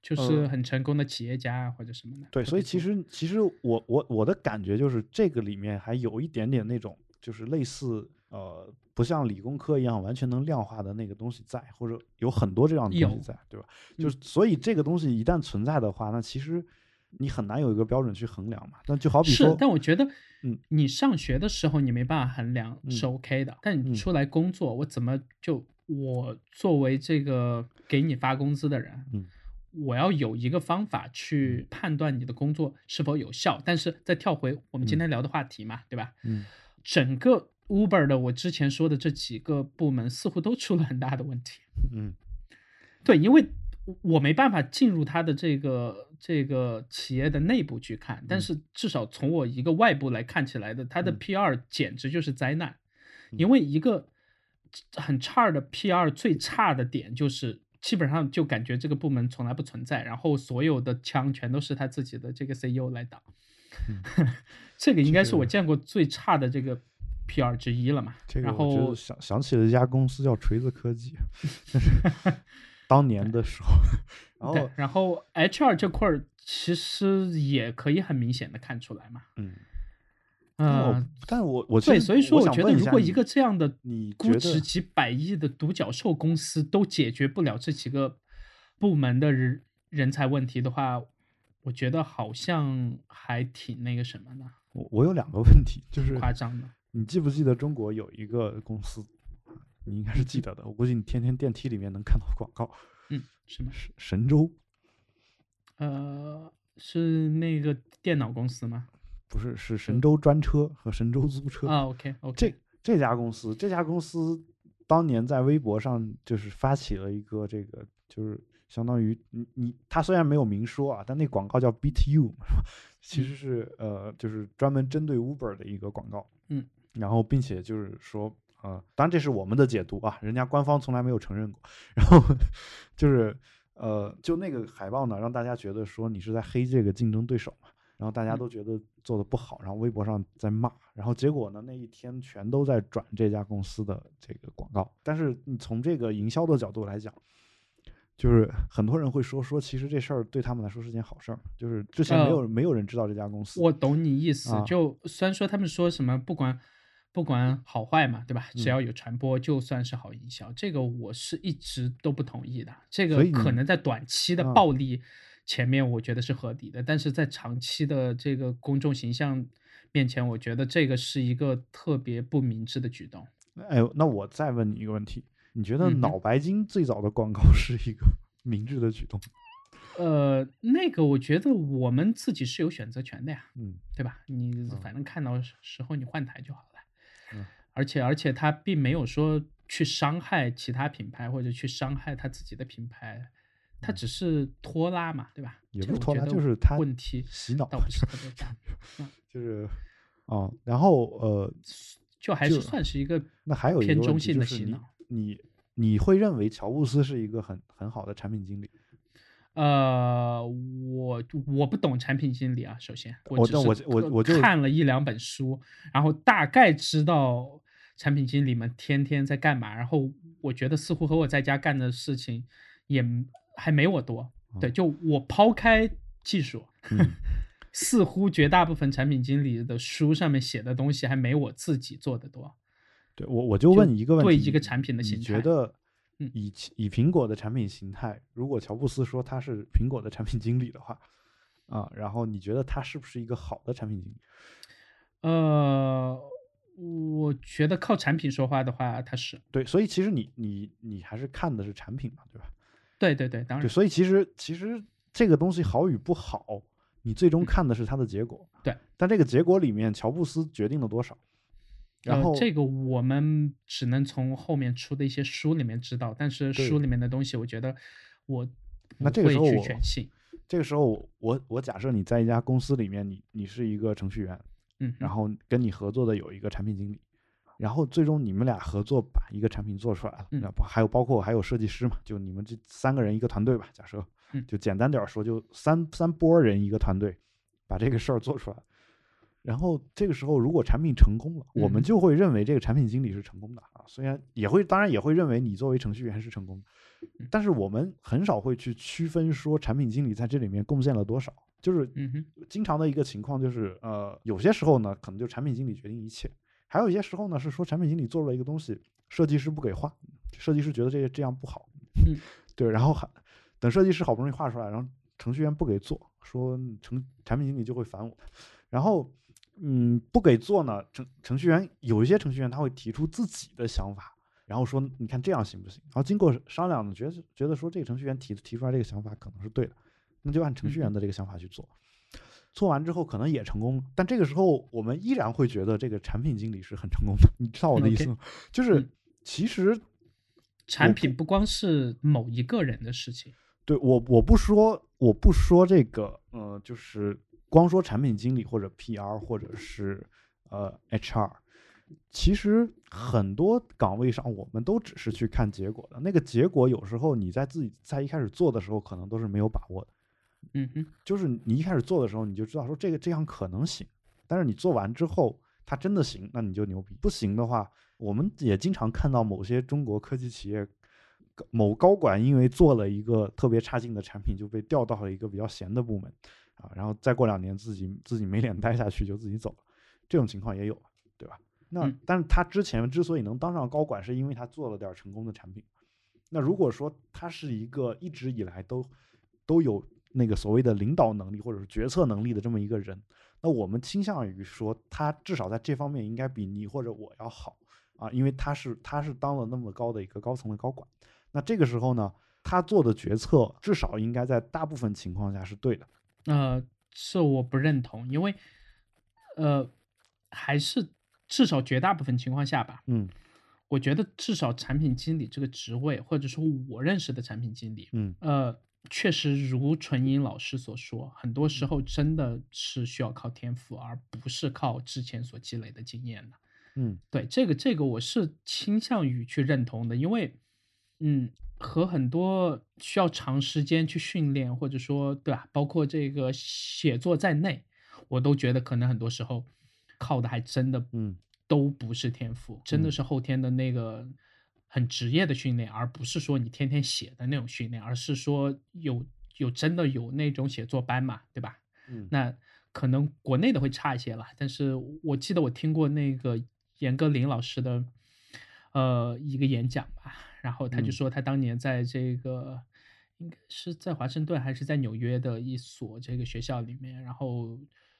就是很成功的企业家啊或者什么的。对，所以其实其实我我我的感觉就是这个里面还有一点点那种就是类似呃，不像理工科一样完全能量化的那个东西在，或者有很多这样的东西在，对吧？嗯就是所以这个东西一旦存在的话，那其实你很难有一个标准去衡量嘛。但就好比是说，，但我觉得，嗯，你上学的时候你没办法衡量是嗯 OK 的，但你嗯出来工作，我怎么就我作为这个给你发工资的人，嗯，我要有一个方法去判断你的工作是否有效。但是再跳回我们今天聊的话题嘛，对吧？嗯整个 Uber 的我之前说的这几个部门似乎都出了很大的问题。嗯。对，因为我没办法进入他的这个这个企业的内部去看，但嗯。是至少从我一个外部来看起来的，他的嗯。PR 简直就是灾难，嗯。因为一个很差的 PR 最差的点就是。基本上就感觉这个部门从来不存在，然后所有的枪全都是他自己的这个 CEO 来打，嗯。[laughs] 这个应该是我见过最差的这个 PR 之一了嘛。这个然后想想起了一家公司叫锤子科技，[laughs] 当年的时候，然对后，然后 HR 这块儿其实也可以很明显的看出来嘛。嗯，但我呃，但是我我对，所以说我觉得如果一个这样的你估值几百亿的独角兽公司都解决不了这几个部门的人人才问题的话，我觉得好像还挺那个什么的。我我有两个问题，就是夸张的。你记不记得中国有一个公司？你应该是记得的，我估计你天天电梯里面能看到广告。嗯，什么？神神州，呃，是那个电脑公司吗？不是，是神州专车和神州租车啊。OK OK，这这家公司，这家公司当年在微博上就是发起了一个这个，就是相当于你你他虽然没有明说啊，但那广告叫 Beat You，其实是呃就是专门针对 Uber 的一个广告。嗯，然后并且就是说。啊，当然这是我们的解读啊，人家官方从来没有承认过。[laughs] 然后就是，呃，就那个海报呢，让大家觉得说你是在黑这个竞争对手嘛，然后大家都觉得做的不好，然后微博上在骂，然后结果呢，那一天全都在转这家公司的这个广告。但是你从这个营销的角度来讲，就是很多人会说说，其实这事儿对他们来说是件好事儿，就是之前没有没有人知道这家公司。我懂你意思，就虽然说他们说什么不管。不管好坏嘛，对吧？只要有传播，就算是好营销。这个我是一直都不同意的。这个可能在短期的暴利前面，我觉得是合理的，但是在长期的这个公众形象面前，我觉得这个是一个特别不明智的举动。哎呦，那我再问你一个问题：你觉得脑白金最早的广告是一个 [laughs] 明智的举动？呃，那个我觉得我们自己是有选择权的呀，嗯，对吧？你反正看到时候你换台就好了。而且而且他并没有说去伤害其他品牌或者去伤害他自己的品牌，他只是拖拉嘛，对吧？也不是拖拉，就是他问题洗脑倒不是特别大，[laughs] 就是哦，然后呃，就还是算是一个那还有偏中性的洗脑。你你会认为乔布斯是一个很很好的产品经理？呃，我我不懂产品经理啊，首先我我我我就看了一两本书，然后大概知道。产品经理们天天在干嘛？然后我觉得似乎和我在家干的事情也还没我多。对，就我抛开技术，[laughs] 似乎绝大部分产品经理的书上面写的东西还没我自己做的多。对我，我就问一个问题：对一个产品的形态，你觉得以以苹果的产品形态，如果乔布斯说他是苹果的产品经理的话，啊，然后你觉得他是不是一个好的产品经理？呃。我觉得靠产品说话的话，它是对，所以其实你你你还是看的是产品嘛，对吧？对对对，当然。对，所以其实其实这个东西好与不好，你最终看的是它的结果。对，但这个结果里面，乔布斯决定了多少？然后这个我们只能从后面出的一些书里面知道，但是书里面的东西，我觉得我那这个时候我。这个时候我我假设你在一家公司里面，你你是一个程序员。嗯，然后跟你合作的有一个产品经理，然后最终你们俩合作把一个产品做出来了，那不还有包括还有设计师嘛？就你们这三个人一个团队吧，假设，就简单点说，就三三波人一个团队把这个事儿做出来，然后这个时候如果产品成功了，我们就会认为这个产品经理是成功的啊，虽然也会当然也会认为你作为程序员是成功的，但是我们很少会去区分说产品经理在这里面贡献了多少。就是，经常的一个情况就是，呃，有些时候呢，可能就产品经理决定一切；，还有一些时候呢，是说产品经理做了一个东西，设计师不给画，设计师觉得这个这样不好，[laughs] 对，然后还等设计师好不容易画出来，然后程序员不给做，说程产品经理就会烦我，然后，嗯，不给做呢，程程序员有一些程序员他会提出自己的想法，然后说你看这样行不行？然后经过商量呢，觉得觉得说这个程序员提提出来这个想法可能是对的。那就按程序员的这个想法去做，做完之后可能也成功，但这个时候我们依然会觉得这个产品经理是很成功的。你知道我的意思吗？就是其实产品不光是某一个人的事情。对我，我不说，我不说这个，呃，就是光说产品经理或者 PR 或者是呃 HR，其实很多岗位上我们都只是去看结果的。那个结果有时候你在自己在一开始做的时候可能都是没有把握的。嗯哼，就是你一开始做的时候，你就知道说这个这样可能行，但是你做完之后，它真的行，那你就牛逼；不行的话，我们也经常看到某些中国科技企业某高管因为做了一个特别差劲的产品，就被调到了一个比较闲的部门啊，然后再过两年自己自己没脸待下去就自己走了，这种情况也有，对吧？那但是他之前之所以能当上高管，是因为他做了点成功的产品。那如果说他是一个一直以来都都有。那个所谓的领导能力或者是决策能力的这么一个人，那我们倾向于说他至少在这方面应该比你或者我要好啊，因为他是他是当了那么高的一个高层的高管。那这个时候呢，他做的决策至少应该在大部分情况下是对的。呃，这我不认同，因为呃，还是至少绝大部分情况下吧。嗯我觉得至少产品经理这个职位，或者说我认识的产品经理，嗯呃，确实如纯英老师所说，很多时候真的是需要靠天赋，而不是靠之前所积累的经验的。嗯。对这个这个我是倾向于去认同的，因为嗯，和很多需要长时间去训练，或者说对吧，包括这个写作在内，我都觉得可能很多时候靠的还真的嗯。都不是天赋，真的嗯。是后天的那个很职业的训练，而不是说你天天写的那种训练，而是说有有真的有那种写作班嘛，对吧？嗯。那可能国内的会差一些了，但是我记得我听过那个严歌苓老师的呃一个演讲吧，然后他就嗯。说他当年在这个应该是在华盛顿还是在纽约的一所这个学校里面，然后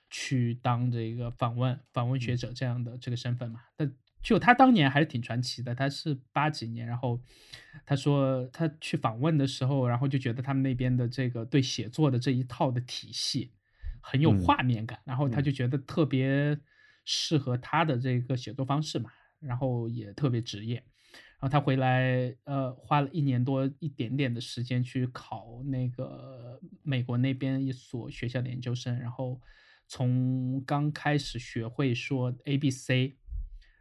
去当这个访问访问学者这样的这个身份嘛，但就他当年还是挺传奇的，他是八几年，然后他说他去访问的时候，然后就觉得他们那边的这个对写作的这一套的体系很有嗯画面感，然后他嗯就觉得特别适合他的这个写作方式嘛，然后也特别职业。然后他回来，呃，花了一年多一点点的时间去考那个美国那边一所学校的研究生，然后从刚开始学会说 A B C，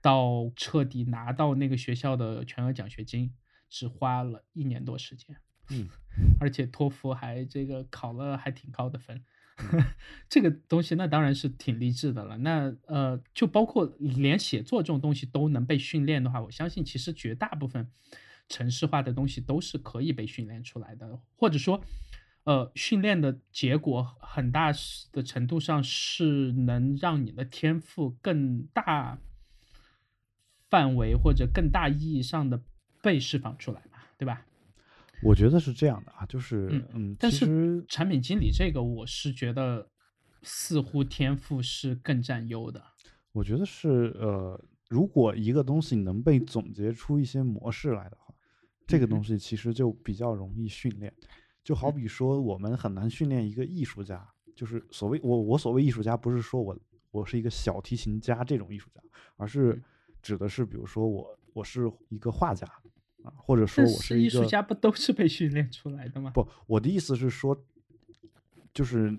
到彻底拿到那个学校的全额奖学金，只花了一年多时间。嗯，[laughs] 而且托福还这个考了还挺高的分，[laughs] 这个东西那当然是挺励志的了。那呃，就包括连写作这种东西都能被训练的话，我相信其实绝大部分城市化的东西都是可以被训练出来的，或者说。呃，训练的结果很大的程度上是能让你的天赋更大范围或者更大意义上的被释放出来嘛，对吧？我觉得是这样的啊，就是嗯嗯，但是产品经理这个，我是觉得似乎天赋是更占优的。我觉得是呃，如果一个东西能被总结出一些模式来的话，这个东西其实就比较容易训练。就好嗯比说，我们很难训练一个艺术家，就是所谓我我所谓艺术家，不是说我我是一个小提琴家这种艺术家，而是嗯指的是比如说我我是一个画家啊，或者说但我一个是艺术家不都是被训练出来的吗？不，我的意思是说，就是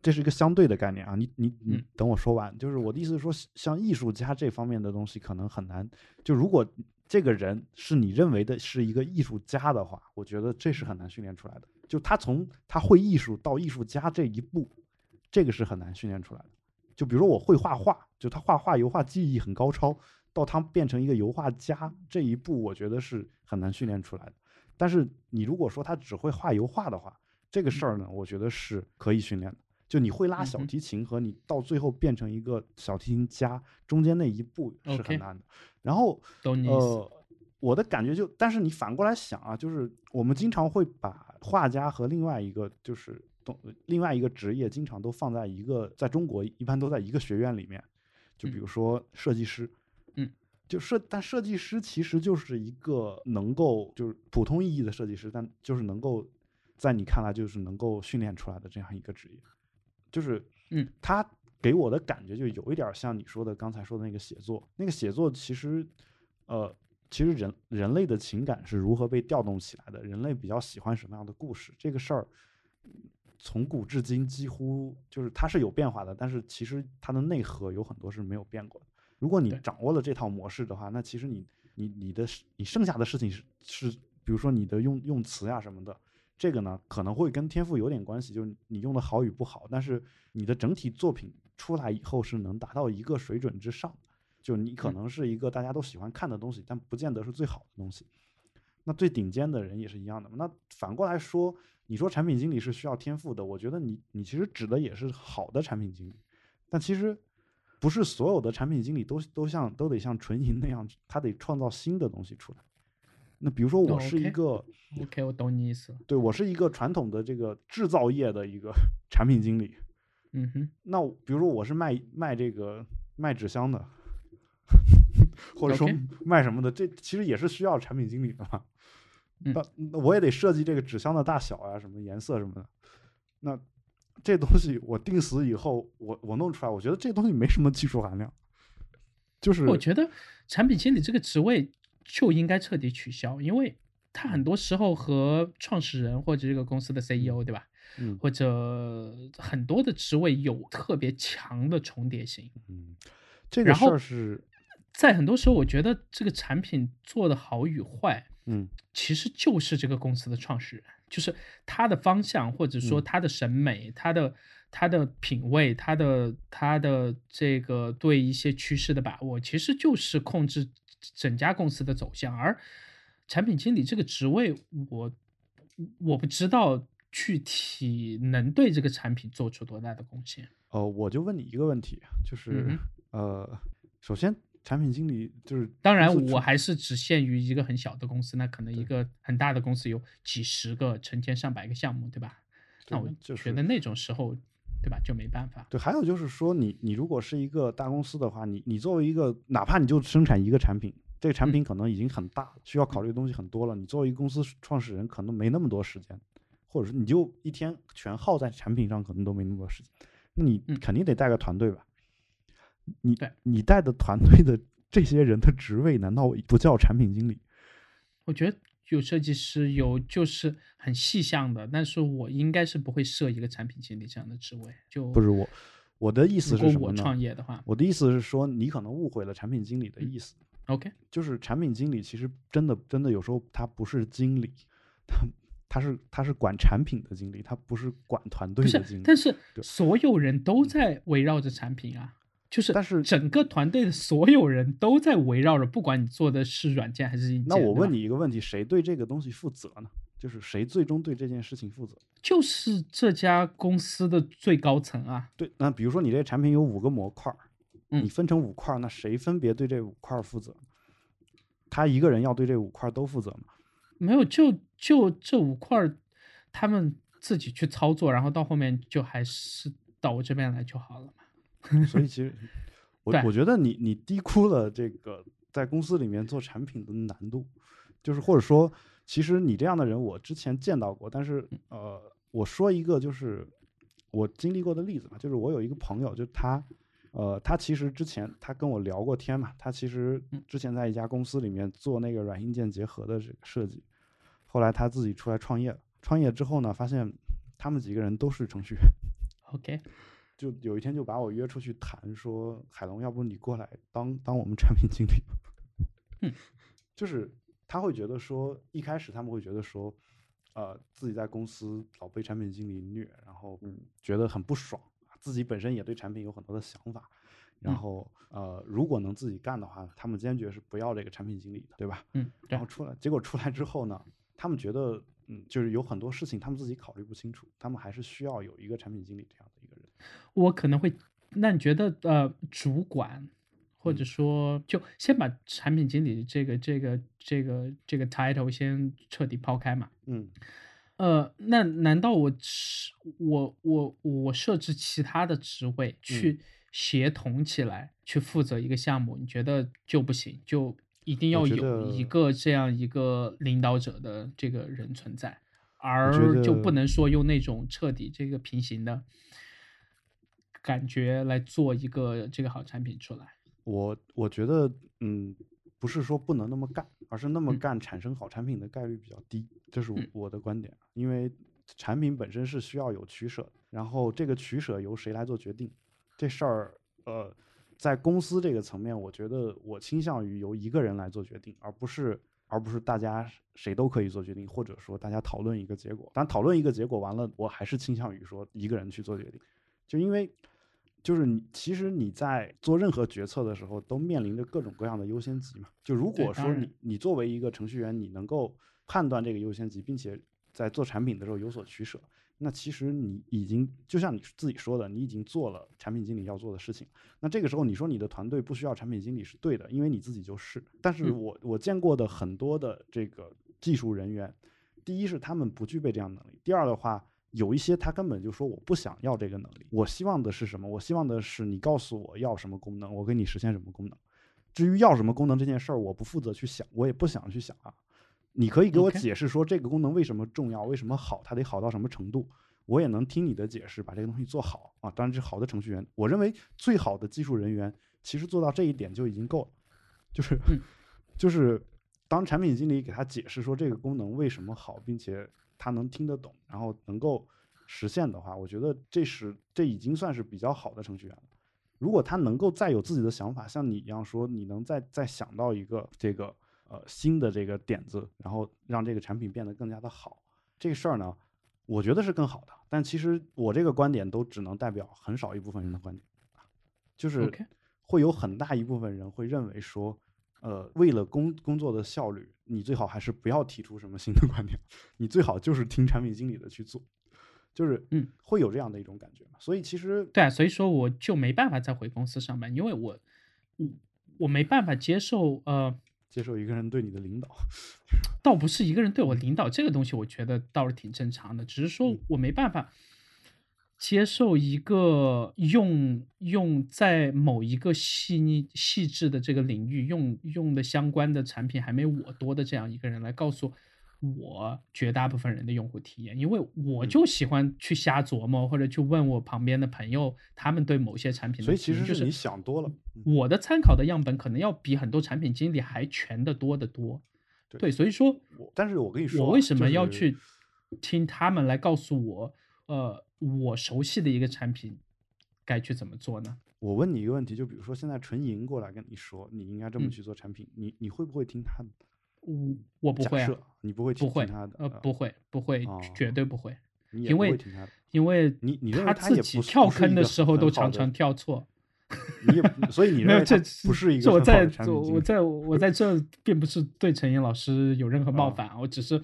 这是一个相对的概念啊。你你你嗯等我说完，就是我的意思是说，像艺术家这方面的东西可能很难。就如果这个人是你认为的是一个艺术家的话，我觉得这是很难训练出来的。就他从他会艺术到艺术家这一步，这个是很难训练出来的。就比如说我会画画，就他画画油画技艺很高超，到他变成一个油画家这一步，我觉得是很难训练出来的。但是你如果说他只会画油画的话，这个事儿呢，我觉得是可以训练的。就你会拉小提琴和你到最后变成一个小提琴家，中间那一步是很难的。然后。呃，我的感觉就，但是你反过来想啊，就是我们经常会把画家和另外一个就是懂另外一个职业，经常都放在一个，在中国一般都在一个学院里面，就比嗯。如说设计师，嗯，就设，但设计师其实就是一个能够就是普通意义的设计师，但就是能够在你看来就是能够训练出来的这样一个职业，就是嗯，他给我的感觉就有一点像你说的刚才说的那个写作，那个写作其实，呃，其实人人类的情感是如何被调动起来的，人类比较喜欢什么样的故事，这个事儿。从古至今，几乎就是它是有变化的，但是其实它的内核有很多是没有变过的。如果你掌握了这套模式的话，那其实你你你的你剩下的事情是是，比如说你的用用词呀什么的，这个呢可能会跟天赋有点关系，就是你用的好与不好，但是你的整体作品出来以后是能达到一个水准之上的，就你可嗯能是一个大家都喜欢看的东西，但不见得是最好的东西。那最顶尖的人也是一样的嘛。那反过来说，你说产品经理是需要天赋的，我觉得你你其实指的也是好的产品经理，但其实不是所有的产品经理都都像都得像纯银那样，他得创造新的东西出来。那比如说我哦是一个 [laughs] OK，我懂你意思。对我是一个传统的这个制造业的一个 [laughs] 产品经理，嗯哼，那比如说我是卖卖这个卖纸箱的，[laughs] 或者说卖什么的，这其实也是需要产品经理的嘛。嗯那那我也得设计这个纸箱的大小啊，什么颜色什么的。那这东西我定死以后，我我弄出来，我觉得这东西没什么技术含量，就是我觉得产品经理这个职位就应该彻底取消，因为他很多时候和创始人或者这个公司的 CEO 对吧，嗯或者很多的职位有特别强的重叠性。嗯，这个事儿是在很多时候，我觉得这个产品做的好与坏，嗯其实就是这个公司的创始人，就是他的方向，或者说嗯他的审美、他的他的品味、他的他的这个对一些趋势的把握，其实就是控制整家公司的走向。而产品经理这个职位，我我不知道具体能对这个产品做出多大的贡献。呃，我就问你一个问题，就是、嗯呃，首先产品经理就是当然，我还是只限于一个很小的公司，那可能一个很大的公司有几十个、成千上百个项目，对吧？那我就是觉得那种时候，对吧，就没办法。对，还有就是说你，你如果是一个大公司的话，你你作为一个，哪怕你就生产一个产品，这个产嗯品可能已经很大了，需要考虑的东西很多了。你作为一个公司创始人，可能没那么多时间，或者是你就一天全耗在产品上，可能都没那么多时间。那你嗯肯定得带个团队吧？你对你带的团队的这些人的职位，难道不叫产品经理？我觉得有设计师，有就是很细项的，但是我应该是不会设一个产品经理这样的职位。就不是我，我的意思是什么呢？创业的话我的意思是说，你可能误会了产品经理的嗯意思。，OK，就是产品经理，其实真的真的有时候他不是经理，他他是他是管产品的经理，他不是管团队的经，理。但是所有人都在围绕着产品啊。就是，但是整个团队的所有人都在围绕着，不管你做的是软件还是硬件。那我问，你一个问题，谁对这个东西负责呢？就是谁最终对这件事情负责？就是这家公司的最高层啊，对，那比如说你这个产品有五个模块你分成五块儿，那谁分别对这五块儿负责？他一个人要对这五块儿都负责吗？没有，就就这五块儿，他们自己去操作，然后到后面就还是到我这边来就好了嘛。所以其实 [laughs] 我我觉得你你低估了这个在公司里面做产品的难度，就是或者说，其实你这样的人我之前见到过，但是呃，我说一个就是我经历过的例子嘛，就是我有一个朋友，就他。呃，他其实之前他跟我聊过天嘛，他其实嗯。之前在一家公司里面做那个软硬件结合的这个设计，后来他自己出来创业了。创业之后呢，发现他们几个人都是程序员，OK，就有一天就把我约出去谈，说海龙，要不你过来当当我们产品经理吧？[laughs] 嗯，就是他会觉得说，一开始他们会觉得说，呃，自己在公司老被产品经理虐，然后嗯觉得很不爽，自己本身也对产品有很多的想法，然嗯后呃，如果能自己干的话，他们坚决是不要这个产品经理的，对吧？嗯，然后，出来，结果出来之后呢，他们觉得，嗯，就是有很多事情他们自己考虑不清楚，他们还是需要有一个产品经理这样。我可能会，那你觉得呃，主管或嗯者说就先把产品经理这个这个这个这个 title 先彻底抛开嘛？嗯呃，那难道我是我我我设置其他的职嗯位去协同起来、去负责一个项目，你觉得就不行？就一定要有一个这样一个领导者的这个人存在，而就不能说用那种彻底这个平行的感觉来做一个这个好产品出来。我我觉得，嗯，不是说不能那么干，而是那么嗯干产生好产品的概率比较低，这是我的观点。因为产品本身是需要有取舍的，然后这个取舍由谁来做决定，这事儿，呃，在公司这个层面，我觉得我倾向于由一个人来做决定，而不是而不是大家谁都可以做决定，或者说大家讨论一个结果。但讨论一个结果完了，我还是倾向于说一个人去做决定，就因为。就是你，其实你在做任何决策的时候，都面临着各种各样的优先级嘛。就如果说你你作为一个程序员，你能够判断这个优先级，并且在做产品的时候有所取舍，那其实你已经就像你自己说的，你已经做了产品经理要做的事情。那这个时候你说你的团队不需要产品经理是对的，因为你自己就是。但是嗯我我见过的很多的这个技术人员，第一是他们不具备这样的能力，第二的话，有一些他根本就说我不想要这个能力，我希望的是什么？我希望的是你告诉我要什么功能，我给你实现什么功能。至于要什么功能这件事儿，我不负责去想，我也不想去想啊。你可以给我解释说这个功能为什么重要，为什么好，它得好到什么程度，我也能听你的解释，把这个东西做好啊。当然，这好的程序员，我认为最好的技术人员其实做到这一点就已经够了，就是、嗯就是当产品经理给他解释说这个功能为什么好，并且他能听得懂，然后能够实现的话，我觉得这是这已经算是比较好的程序员了。如果他能够再有自己的想法，像你一样说，你能再再想到一个这个呃新的这个点子，然后让这个产品变得更加的好，这个事儿呢，我觉得是更好的。但其实我这个观点都只能代表很少一部分人的观点，就是会有很大一部分人会认为说，呃，为了工工作的效率，你最好还是不要提出什么新的观点，你最好就是听产品经理的去做，就是嗯，会有这样的一种感觉嘛。所以其实对啊，所以说我就没办法再回公司上班，因为我我我没办法接受呃。接受一个人对你的领导，倒不是一个人对我领导这个东西，我觉得倒是挺正常的，只是说我没办法接受一个用用在某一个细腻细致的这个领域用用的相关的产品还没我多的这样一个人来告诉我绝大部分人的用户体验，因为我嗯就喜欢去瞎琢磨，或者去问我旁边的朋友，他们对某些产品的所以其实，就是你想多了。嗯我的参考的样本可能要比很多产品经理还全的多得多。对对，所以说我但是我跟你说啊，我为什么要去听他们来告诉我，呃，我熟悉的一个产品该去怎么做呢？我问你一个问题，就比如说现在纯银过来跟你说，你应该这么嗯去做产品，你你会不会听他的？我我不会啊你不会听不会听他的，呃，不会，不会，哦绝对不会，因为。因为你你认为他自己跳坑的时候都常常跳错。你所以你 [laughs] 没有，这认为这不是一这我在？我在我在这并不是对陈岩老师有任何冒啊犯，我只是，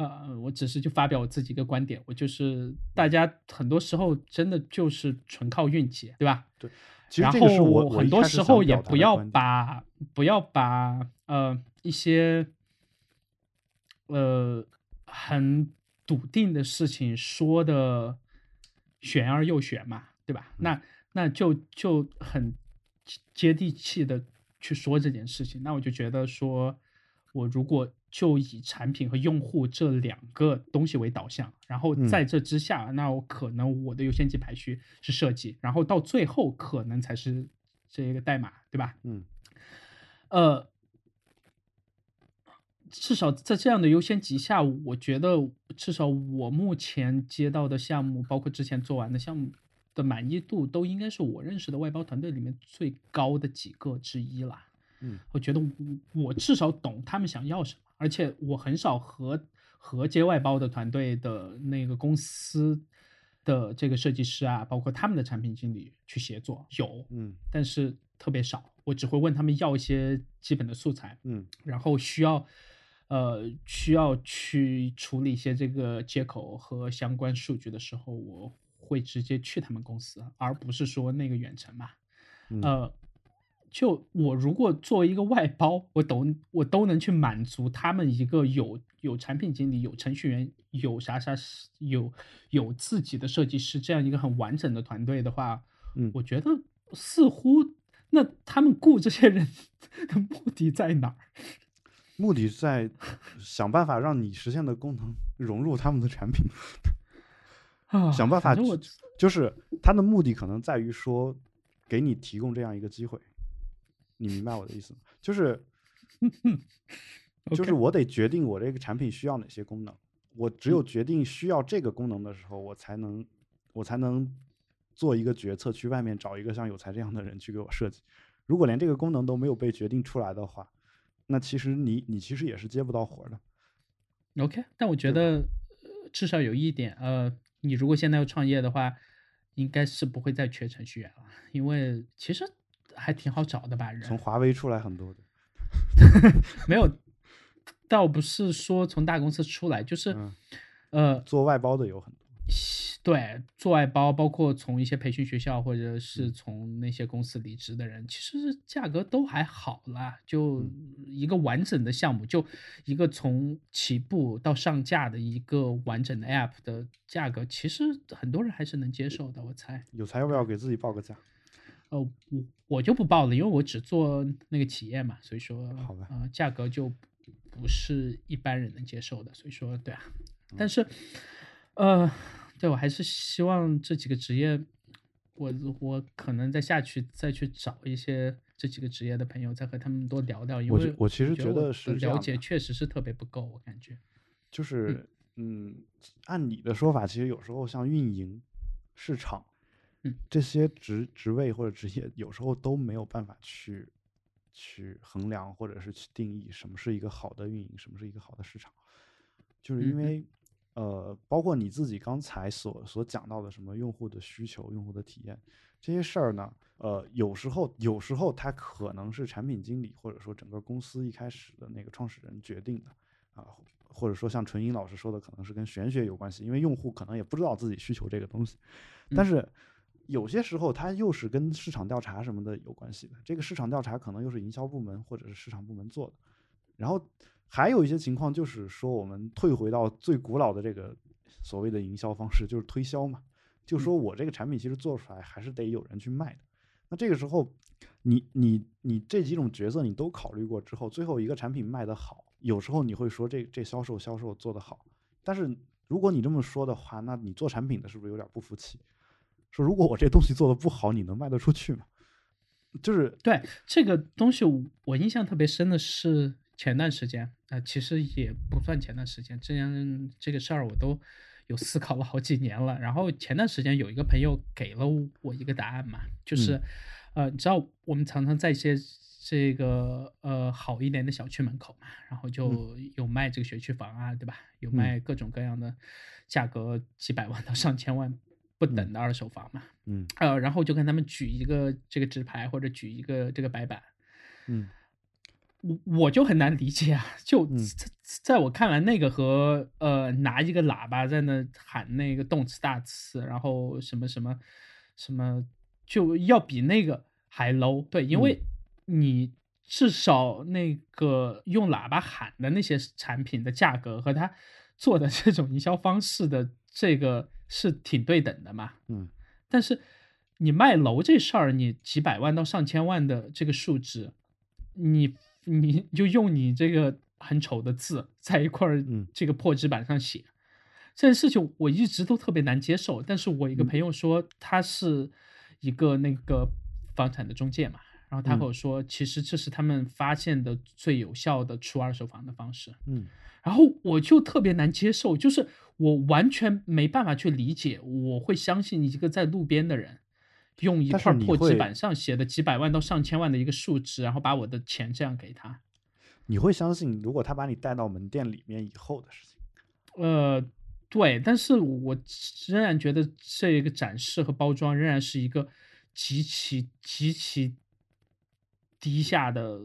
呃，我只是就发表我自己一个观点，我就是大家很多时候真的就是纯靠运气，对吧？对然后我很多时候也不要把不要把呃一些呃很笃定的事情说的玄而又玄嘛，对吧？嗯那那就就很接地气的去说这件事情，那我就觉得说，我如果就以产品和用户这两个东西为导向，然后嗯在这之下，那我可能我的优先级排序是设计，然后到最后可能才是这个代码，对吧？嗯呃，至少在这样的优先级下，我觉得至少我目前接到的项目，包括之前做完的项目的满意度，都应该是我认识的外包团队里面最高的几个之一了。嗯，我觉得我我至少懂他们想要什么，而且我很少和和接外包的团队的那个公司的这个设计师啊，包括他们的产品经理去协作，有，嗯但是特别少。我只会问他们要一些基本的素材，嗯然后需要呃需要去处理一些这个接口和相关数据的时候，我会直接去他们公司，而不是说那个远程嘛。嗯呃，就我如果作为一个外包，我都我都能去满足他们一个有有产品经理、有程序员、有啥啥有有自己的设计师这样一个很完整的团队的话，嗯我觉得似乎那他们雇这些人的目的在哪儿？[laughs] 目的在想办法让你实现的功能融入他们的产品，啊，想办法就是他的目的可能在于说给你提供这样一个机会，你明白我的意思吗？就是 [laughs] 就是我得决定我这个产品需要哪些功能，我只有决定需要这个功能的时候，我才能我才能做一个决策，去外面找一个像有才这样的人去给我设计。如果连这个功能都没有被决定出来的话，那其实你你其实也是接不到活儿的。OK，但我觉得呃至少有一点，呃，你如果现在要创业的话，应该是不会再缺程序员了，因为其实还挺好找的吧，人从华为出来很多的，[laughs] 没有，倒不是说从大公司出来，就是、嗯呃，做外包的有很多。对，做外包，包括从一些培训学校或者是嗯从那些公司离职的人，其实价格都还好啦。就嗯一个完整的项目，就一个从起步到上架的一个完整的 App 的价格，其实很多人还是能接受的。我猜，有才要不要给自己报个价？呃，我我就不报了，因为我只做那个企业嘛，所以说，好吧呃，价格就不是一般人能接受的。所以说，对啊，但嗯是，呃，对我还是希望这几个职业，我我可能再下去再去找一些这几个职业的朋友，再和他们多聊聊，因为我其实觉得是了解确实是特别不够，我感觉。就是嗯，按你的说法，其实有时候像运营、市场，嗯，这些职职位或者职业，有时候都没有办法去去衡量或者是去定义什么是一个好的运营，什么是一个好的市场，就是因为呃，包括你自己刚才所所讲到的什么用户的需求、用户的体验这些事儿呢，呃，有时候有时候它可能是产品经理或者说整个公司一开始的那个创始人决定的啊，或者说像纯英老师说的，可能是跟玄学有关系，因为用户可能也不知道自己需求这个东西，但嗯。是有些时候它又是跟市场调查什么的有关系的。这个市场调查可能又是营销部门或者是市场部门做的，然后还有一些情况就是说，我们退回到最古老的这个所谓的营销方式，就是推销嘛，就说我这个产品其实做出来还是得有人去卖的。那这个时候，你你你这几种角色你都考虑过之后，最后一个产品卖得好，有时候你会说这这销售销售做得好，但是如果你这么说的话，那你做产品的是不是有点不服气？说如果我这东西做的不好，你能卖得出去吗？就是对这个东西，我印象特别深的是前段时间，呃，其实也不算前段时间，之前这个事儿我都有思考了好几年了。然后前段时间有一个朋友给了我一个答案嘛，就是，嗯呃，你知道我们常常在一些这个呃好一点的小区门口嘛，然后就有卖这个学区房啊，对吧？有嗯卖各种各样的价格几百万到上千万不等的二手房嘛。嗯。呃，然后就跟他们举一个这个纸牌或者举一个这个白板，嗯。我我就很难理解啊，就在我看来，那个和呃拿一个喇叭在那喊那个动词大词，然后什么什么什么，就要比那个还 low。对，因为你至少那个用喇叭喊的那些产品的价格和他做的这种营销方式的这个是挺对等的嘛。嗯但是你卖楼这事儿，你几百万到上千万的这个数值，你你就用你这个很丑的字在一块儿嗯这个破纸板上写，这件事情我一直都特别难接受。但是我一个嗯朋友说他是一个那个房产的中介嘛，然后他和嗯我说，其实这是他们发现的最有效的出二手房的方式。嗯然后我就特别难接受，就是我完全没办法去理解，我会相信一个在路边的人，用一块破纸板上写的几百万到上千万的一个数值，然后把我的钱这样给他。你会相信，如果他把你带到门店里面以后的事情？呃，对，但是我仍然觉得这个展示和包装仍然是一个极其极其低下的，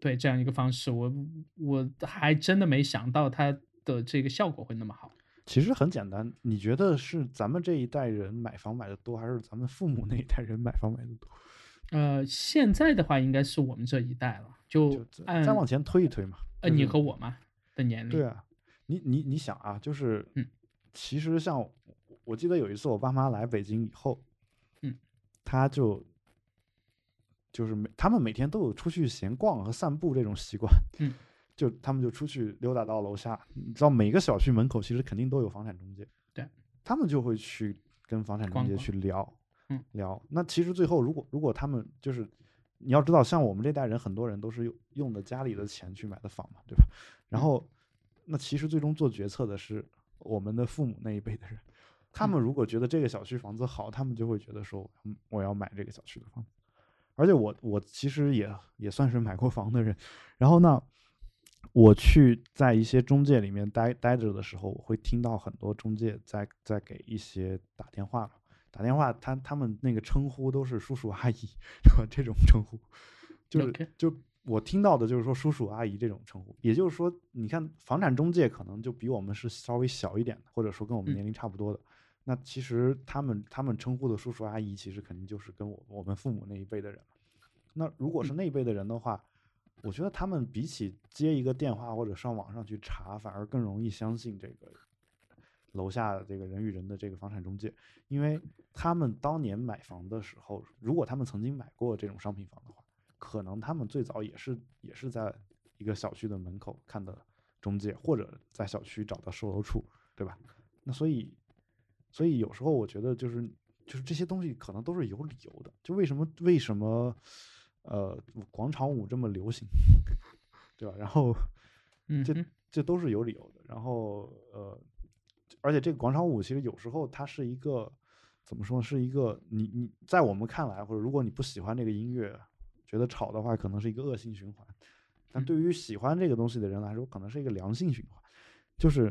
对这样一个方式，我我还真的没想到它的这个效果会那么好。其实很简单，你觉得是咱们这一代人买房买的多，还是咱们父母那一代人买房买的多？呃，现在的话应该是我们这一代了，就就再按再往前推一推嘛。呃你和我嘛的年龄，对啊，你你你想啊，就是，嗯其实像我我记得有一次我爸妈来北京以后，嗯，他就就是每他们每天都有出去闲逛和散步这种习惯，嗯，[laughs] 就他们就出去溜达到楼下，你知道每个小区门口其实肯定都有房产中介，对，他们就会去跟房产中介去聊，嗯，聊。那其实最后如果如果他们就是你要知道，像我们这代人，很多人都是用用的家里的钱去买的房嘛，对吧？然嗯后，那其实最终做决策的是我们的父母那一辈的人，他嗯们如果觉得这个小区房子好，他们就会觉得说，嗯，我要买这个小区的房子。而且我我其实也也算是买过房的人，然后呢，我去在一些中介里面待待着的时候，我会听到很多中介在在给一些打电话嘛，打电话他他们那个称呼都是叔叔阿姨，是吧？这种称呼，就是就我听到的就是说叔叔阿姨这种称呼，也就是说，你看房产中介可能就比我们是稍微小一点的，或者说跟我们年龄差不多的。那其实他们他们称呼的叔叔阿姨，其实肯定就是跟我我们父母那一辈的人。那如果是那一辈的人的话，我觉得他们比起接一个电话或者上网上去查，反而更容易相信这个楼下的这个人与人的这个房产中介，因为他们当年买房的时候，如果他们曾经买过这种商品房的话，可能他们最早也是也是在一个小区的门口看的中介，或者在小区找到售楼处，对吧？那所以，所以有时候我觉得就是就是这些东西可能都是有理由的，就为什么为什么？呃，广场舞这么流行，[laughs] 对吧？然后，这这都是有理由的。然后，呃，而且这个广场舞其实有时候它是一个怎么说呢？是一个你你在我们看来，或者如果你不喜欢这个音乐，觉得吵的话，可能是一个恶性循环。但对于喜欢这个东西的人来说，可能是一个良性循环。就是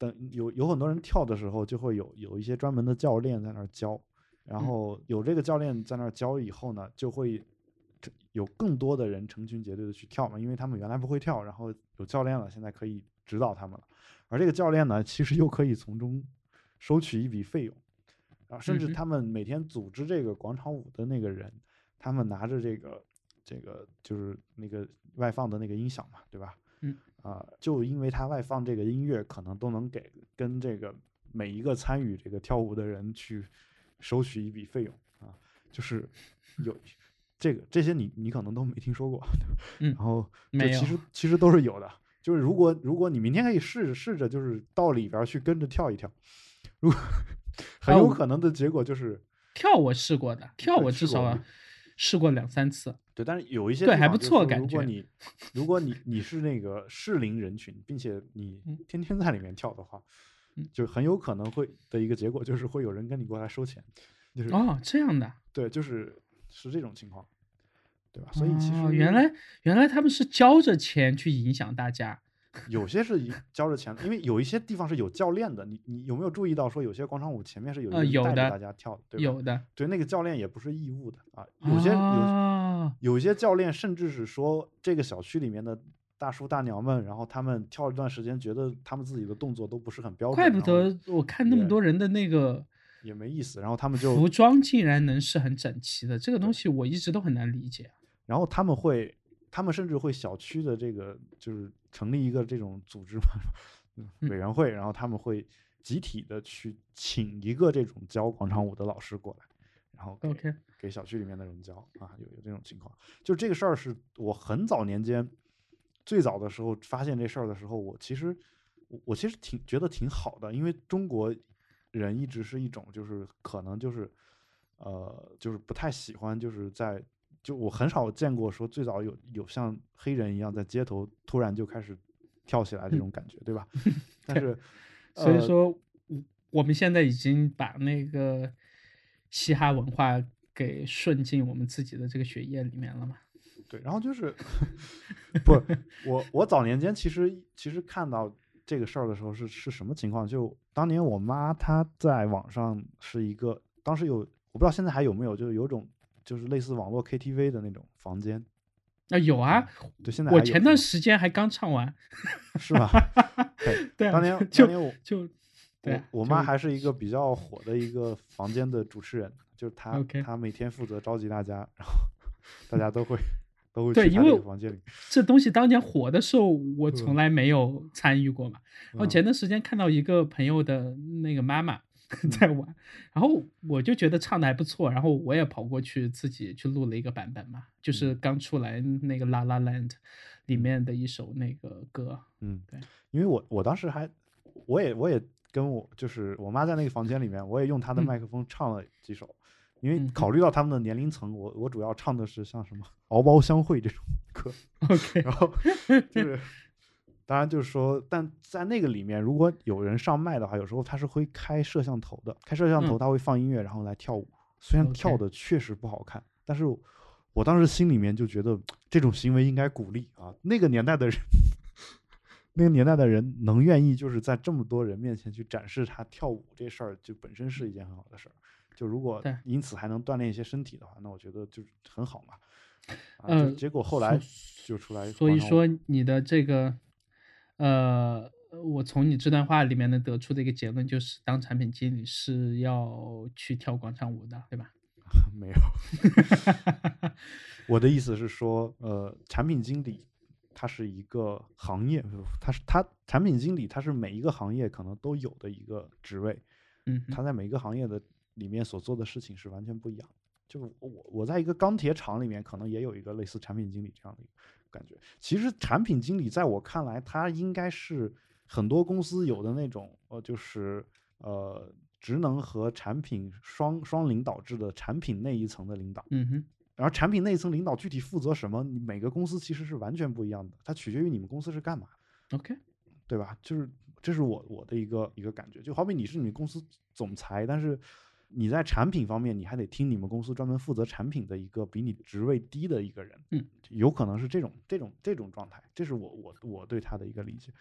等有有很多人跳的时候，就会有有一些专门的教练在那儿教，然后有这个教练在那儿教以后呢，就会。有更多的人成群结队的去跳嘛，因为他们原来不会跳，然后有教练了，现在可以指导他们了。而这个教练呢，其实又可以从中收取一笔费用，啊，甚至他们每天组织这个广场舞的那个人，他们拿着这个这个就是那个外放的那个音响嘛，对吧？嗯。啊，就因为他外放这个音乐，可能都能给跟这个每一个参与这个跳舞的人去收取一笔费用啊，就是 [laughs] 有。这个这些你你可能都没听说过，[laughs] 嗯，然后这其实其实都是有的，就是如果如果你明天可以试着试着就是到里边去跟着跳一跳，如果 [laughs] 很有可能的结果就是跳我试过的，跳我至少试过两三次，对，但是有一些对还不错感觉。如果你如果你你是那个适龄人群，并且你天天在里面跳的话，就很有可能会的一个结果就是会有人跟你过来收钱，就是哦这样的，对，就是。是这种情况，对吧？所以其实哦原来原来他们是交着钱去影响大家，有些是交着钱，因为有一些地方是有教练的。你你有没有注意到说有些广场舞前面是有一个带着大家跳的，对吧？有的，对那个教练也不是义务的啊。有些有有些教练甚至是说这个小区里面的大叔大娘们，然后他们跳一段时间，觉得他们自己的动作都不是很标准。怪不得我看那么多人的那个。也没意思，然后他们就服装竟然能是很整齐的，这个东西我一直都很难理解。然后他们会，他们甚至会小区的这个就是成立一个这种组织嘛，委员会，然后他们会集体的去请一个这种教广场舞的老师过来，然后给给小区里面的人教啊，有有这种情况。就这个事儿是我很早年间最早的时候发现这事儿的时候，我其实我其实挺觉得挺好的，因为中国。人一直是一种，就是可能就是，呃，就是不太喜欢，就是在就我很少见过说最早有有像黑人一样在街头突然就开始跳起来这种感觉，对吧？[laughs] [laughs] 但是，[laughs] 所以说，我们现在已经把那个嘻哈文化给顺进我们自己的这个血液里面了嘛？对，然后就是不，我我早年间其实其实看到。这个事儿的时候是是什么情况？就当年我妈她在网上是一个，当时有我不知道现在还有没有，就是有种就是类似网络 KTV 的那种房间啊，有啊，对，现在我前段时间还刚唱完，[laughs] 是吧？[laughs] 对，当年当年我就对，我妈还是一个比较火的一个房间的主持人，就是她她每天负责召集大家，然后 [laughs] 大家都会都会。对，因为房间里这东西当年火的时候，我从来没有参与过嘛。然后前段时间看到一个朋友的那个妈妈 [laughs] 在玩，然后我就觉得唱的还不错，然后我也跑过去自己去录了一个版本嘛，就是刚出来那个《La La Land》里面的一首那个歌。嗯，对，因为我我当时还，我也我也跟我就是我妈在那个房间里面，我也用她的麦克风唱了几首。因为考虑到他们的年龄层，我我主要唱的是像什么《[laughs] 敖包相会》这种歌。[laughs] OK，然后就是，当然就是说，但在那个里面，如果有人上麦的话，有时候他是会开摄像头的，开摄像头他会放音乐，然后来跳舞。虽然跳的确实不好看，但是我当时心里面就觉得这种行为应该鼓励啊。那个年代的人，[laughs] 那个年代的人能愿意就是在这么多人面前去展示他跳舞这事儿，就本身是一件很好的事儿。就如果因此还能锻炼一些身体的话，那我觉得就很好嘛。啊，结果后来就出来。所以说你的这个，呃，我从你这段话里面能得出的一个结论就是，当产品经理是要去跳广场舞的，对吧？[laughs] 没有，[laughs] 我的意思是说，呃，产品经理他是一个行业，他是他产品经理，他是每一个行业可能都有的一个职位，嗯，他在每一个行业的里面所做的事情是完全不一样。就是我我在一个钢铁厂里面，可能也有一个类似产品经理这样的感觉。其实产品经理在我看来，他应该是很多公司有的那种，呃，就是呃。职能和产品双双领导制的产品那一层的领导，嗯哼，然后产品那一层领导具体负责什么，你每个公司其实是完全不一样的，它取决于你们公司是干嘛，OK，对吧？就是这是我我的一个一个感觉，就好比你是你们公司总裁，但是你在产品方面你还得听你们公司专门负责产品的一个比你职位低的一个人，嗯，有可能是这种这种这种状态，这是我我我对他的一个理解。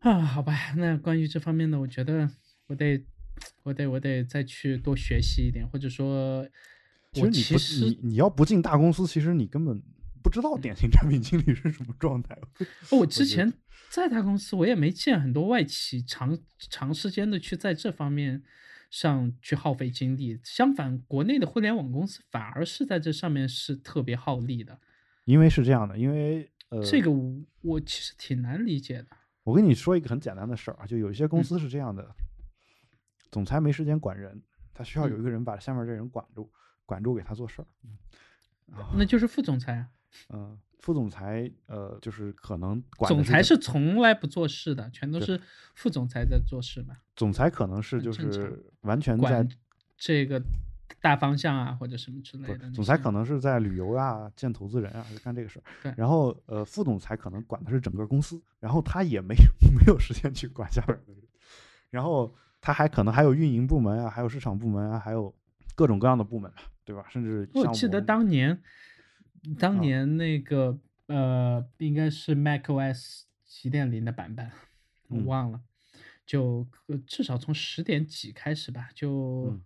啊，好吧，那关于这方面呢，我觉得我得，我得，我得再去多学习一点，或者说，其实你其实你你要不进大公司，其实你根本不知道典型产品经理是什么状态。[laughs] 我之前在大公司，我也没见很多外企长长时间的去在这方面上去耗费精力，相反，国内的互联网公司反而是在这上面是特别耗力的。因为是这样的，因为呃，这个我其实挺难理解的。我跟你说一个很简单的事儿啊，就有一些公司是这样的，总裁没时间管人，他需要有一个人把下面这人管住，管住给他做事儿。那就是副总裁啊。嗯，副总裁呃，就是可能管。总裁是从来不做事的，全都是副总裁在做事嘛。总裁可能是就是完全在这个。大方向啊，或者什么之类的。总裁可能是在旅游啊，见投资人啊，干这个事儿。对。然后，呃，副总裁可能管的是整个公司，然后他也没 [laughs] 没有时间去管下边的人。然后，他还可能还有运营部门啊，还有市场部门啊，还有各种各样的部门对吧？甚至我记得当年，当年那个呃，应该是 macOS 七点零的版本，我忘了，就至少从十点几开始吧，就。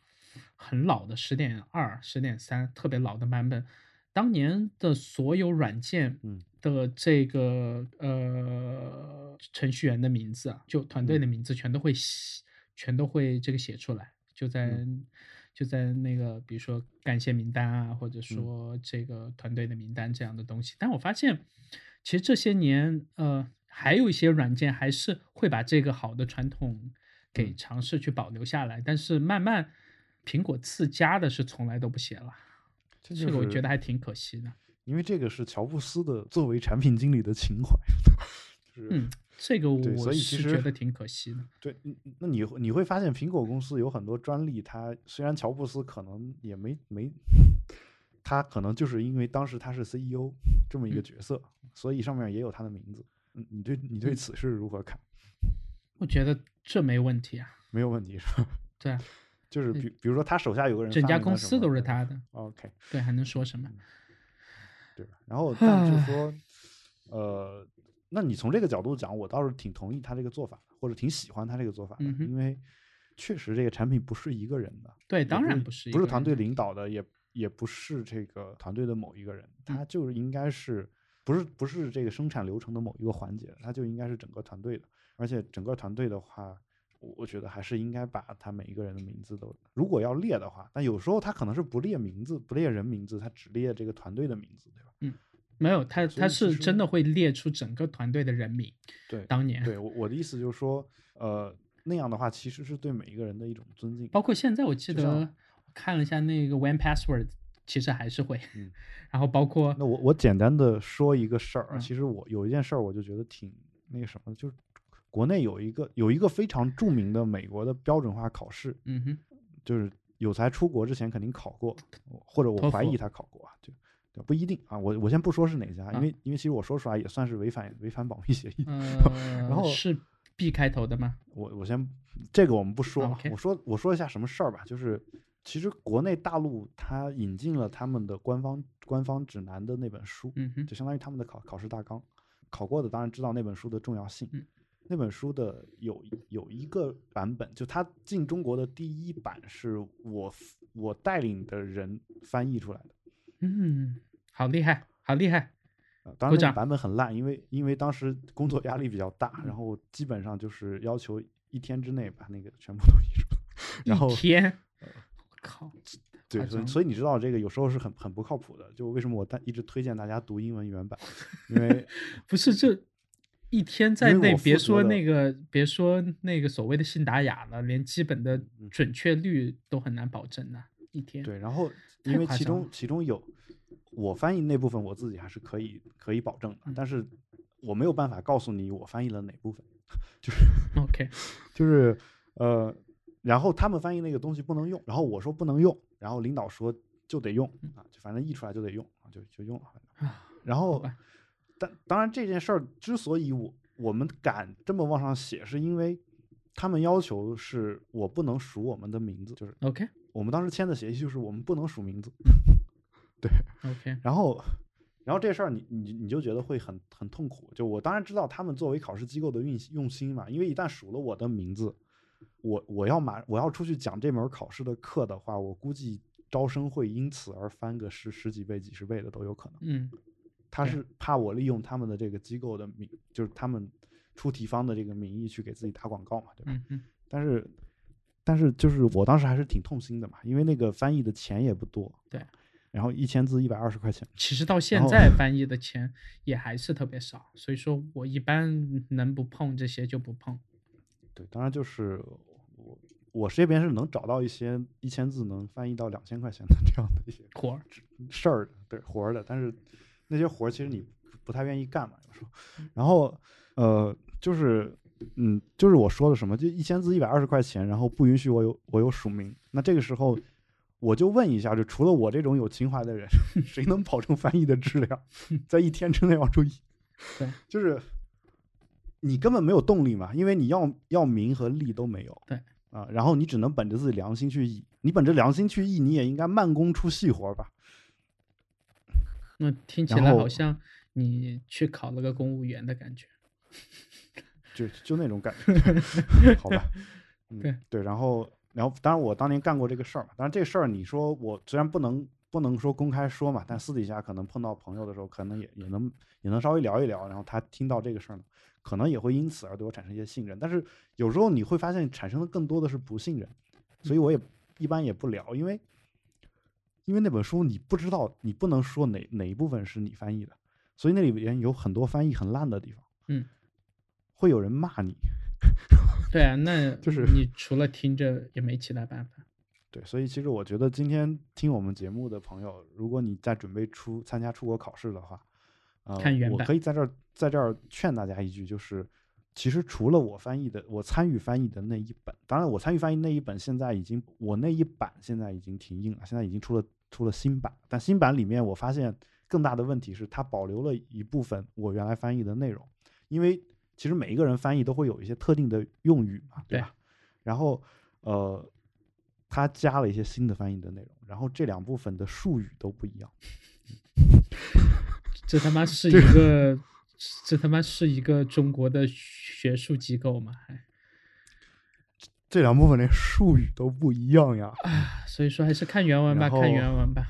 很老的十点二、十点三，特别老的版本。当年的所有软件的这个呃程序员的名字啊，就团队的名字，全都会写，全都会这个写出来，就在就在那个比如说感谢名单啊，或者说这个团队的名单这样的东西。但我发现，其实这些年呃，还有一些软件还是会把这个好的传统给尝试去保留下来，但是慢慢。苹果自家的是从来都不写了，这个我觉得还挺可惜的。因为这个是乔布斯的作为产品经理的情怀，[laughs] 嗯，这个我是觉得挺可惜的。对，那你你会发现苹果公司有很多专利，它虽然乔布斯可能也没没，他可能就是因为当时他是 CEO 这么一个角色，所以上面也有他的名字。嗯，你对你对此事如何看？我觉得这没问题啊，没有问题是吧？[laughs] 对啊。就是比比如说他手下有个人，整家公司都是他的。OK，对，还能说什么？对吧？然后但就说，呃，那你从这个角度讲，我倒是挺同意他这个做法，或者挺喜欢他这个做法的，因为确实这个产品不是一个人的。对，当然不是，不是团队领导的，也也不是这个团队的某一个人，他就是应该是不是不是这个生产流程的某一个环节，他就应该是整个团队的，而且整个团队的话。我觉得还是应该把他每一个人的名字都，如果要列的话，但有时候他可能是不列名字，不列人名字，他只列这个团队的名字，对吧？嗯，没有，他他是真的会列出整个团队的人名。对，当年。对我我的意思就是说，呃，那样的话其实是对每一个人的一种尊敬。包括现在，我记得看了一下那个 One Password，其实还是会。嗯。然后包括那我我简单的说一个事儿，其实我有一件事儿，我就觉得挺那个什么，就是。国内有一个有一个非常著名的美国的标准化考试，嗯哼，就是有才出国之前肯定考过，或者我怀疑他考过啊，就不一定啊。我我先不说是哪家，因为因为其实我说出来也算是违反违反保密协议。然后是 B 开头的吗？我我先这个我们不说，我说我说一下什么事儿吧，就是其实国内大陆它引进了他们的官方官方指南的那本书，嗯，就相当于他们的考考试大纲，考过的当然知道那本书的重要性。那本书的有有一个版本，就它进中国的第一版是我我带领的人翻译出来的，嗯，好厉害，好厉害。呃当然那个版本很烂，因为因为当时 [laughs] 工作压力比较大，然后基本上就是要求一天之内把那个全部都移出。然后一天，我靠，对，所以所以你知道这个有时候是很很不靠谱的。就为什么我大一直推荐大家读英文原版，因为 [laughs] 不是这一天在内，别说那个，别说那个所谓的信达雅了，连基本的嗯准确率都很难保证呢。一天，对，然后因为其中其中有我翻译那部分，我自己还是可以可以保证的，嗯但是我没有办法告诉你我翻译了哪部分，[laughs] 就是 OK，就是呃，然后他们翻译那个东西不能用，然后我说不能用，然后领导说就得用啊，就反正译出来就得用啊，就就用了。然后，但当然这件事儿之所以我我们敢这么往上写，是因为他们要求是我不能署我们的名字，就是 OK 我们当时签的协议就是我们不能署名字。对 [laughs] OK，然后，然后这事儿你你你就觉得会很很痛苦。就我当然知道他们作为考试机构的运用心嘛，因为一旦署了我的名字，我我要马我要出去讲这门考试的课的话，我估计招生会因此而翻个十十几倍、几十倍的都有可能。嗯他是怕我利用他们的这个机构的名，就是他们出题方的这个名义去给自己打广告嘛，对吧？嗯嗯但是，但是就是我当时还是挺痛心的嘛，因为那个翻译的钱也不多，对，然后一千字一百二十块钱。其实到现在 [laughs] 翻译的钱也还是特别少，所以说我一般能不碰这些就不碰。对，当然就是我我这边是能找到一些一千字能翻译到两千块钱的这样的一些活儿，事儿的，对活儿的，但是那些活儿其实你不不太愿意干嘛，有时候。然后呃，就是嗯，就是我说的什么，就一千字一百二十块钱，然后不允许我有我有署名，那这个时候。我就问一下，就除了我这种有情怀的人，[laughs] 谁能保证翻译的质量，[laughs] 在一天之内要注意？对，就是你根本没有动力嘛，因为你要要名和利都没有。对啊，然后你只能本着自己良心去译，你本着良心去译，你也应该慢工出细活吧？那听起来好像你去考了个公务员的感觉。就就那种感觉，[laughs] 好吧？[laughs] 嗯，对对，然后然后当然我当年干过这个事儿嘛，当然这事儿你说我虽然不能不能说公开说嘛，但私底下可能碰到朋友的时候，可能也也能也能稍微聊一聊，然后他听到这个事儿呢，可能也会因此而对我产生一些信任，但是有时候你会发现产生的更多的是不信任，所以我也一般也不聊，因为因为那本书你不知道，你不能说哪哪一部分是你翻译的，所以那里边有很多翻译很烂的地方，嗯，会有人骂你，[laughs] 对啊，那 [laughs] 就是你除了听着也没其他办法。对，所以其实我觉得今天听我们节目的朋友，如果你在准备出参加出国考试的话，呃，我看原版可以在这儿在这儿劝大家一句，就是其实除了我翻译的，我参与翻译的那一本，当然我参与翻译那一本现在已经我那一版现在已经停印了，现在已经出了出了新版，但新版里面我发现更大的问题是它保留了一部分我原来翻译的内容，因为其实每一个人翻译都会有一些特定的用语嘛，对对吧？然后呃，他加了一些新的翻译的内容，然后这两部分的术语都不一样。这他妈 [laughs] 是一个，这他妈是一个中国的学术机构吗？还这两部分连术语都不一样呀。啊，所以说还是看原文吧，看原文吧。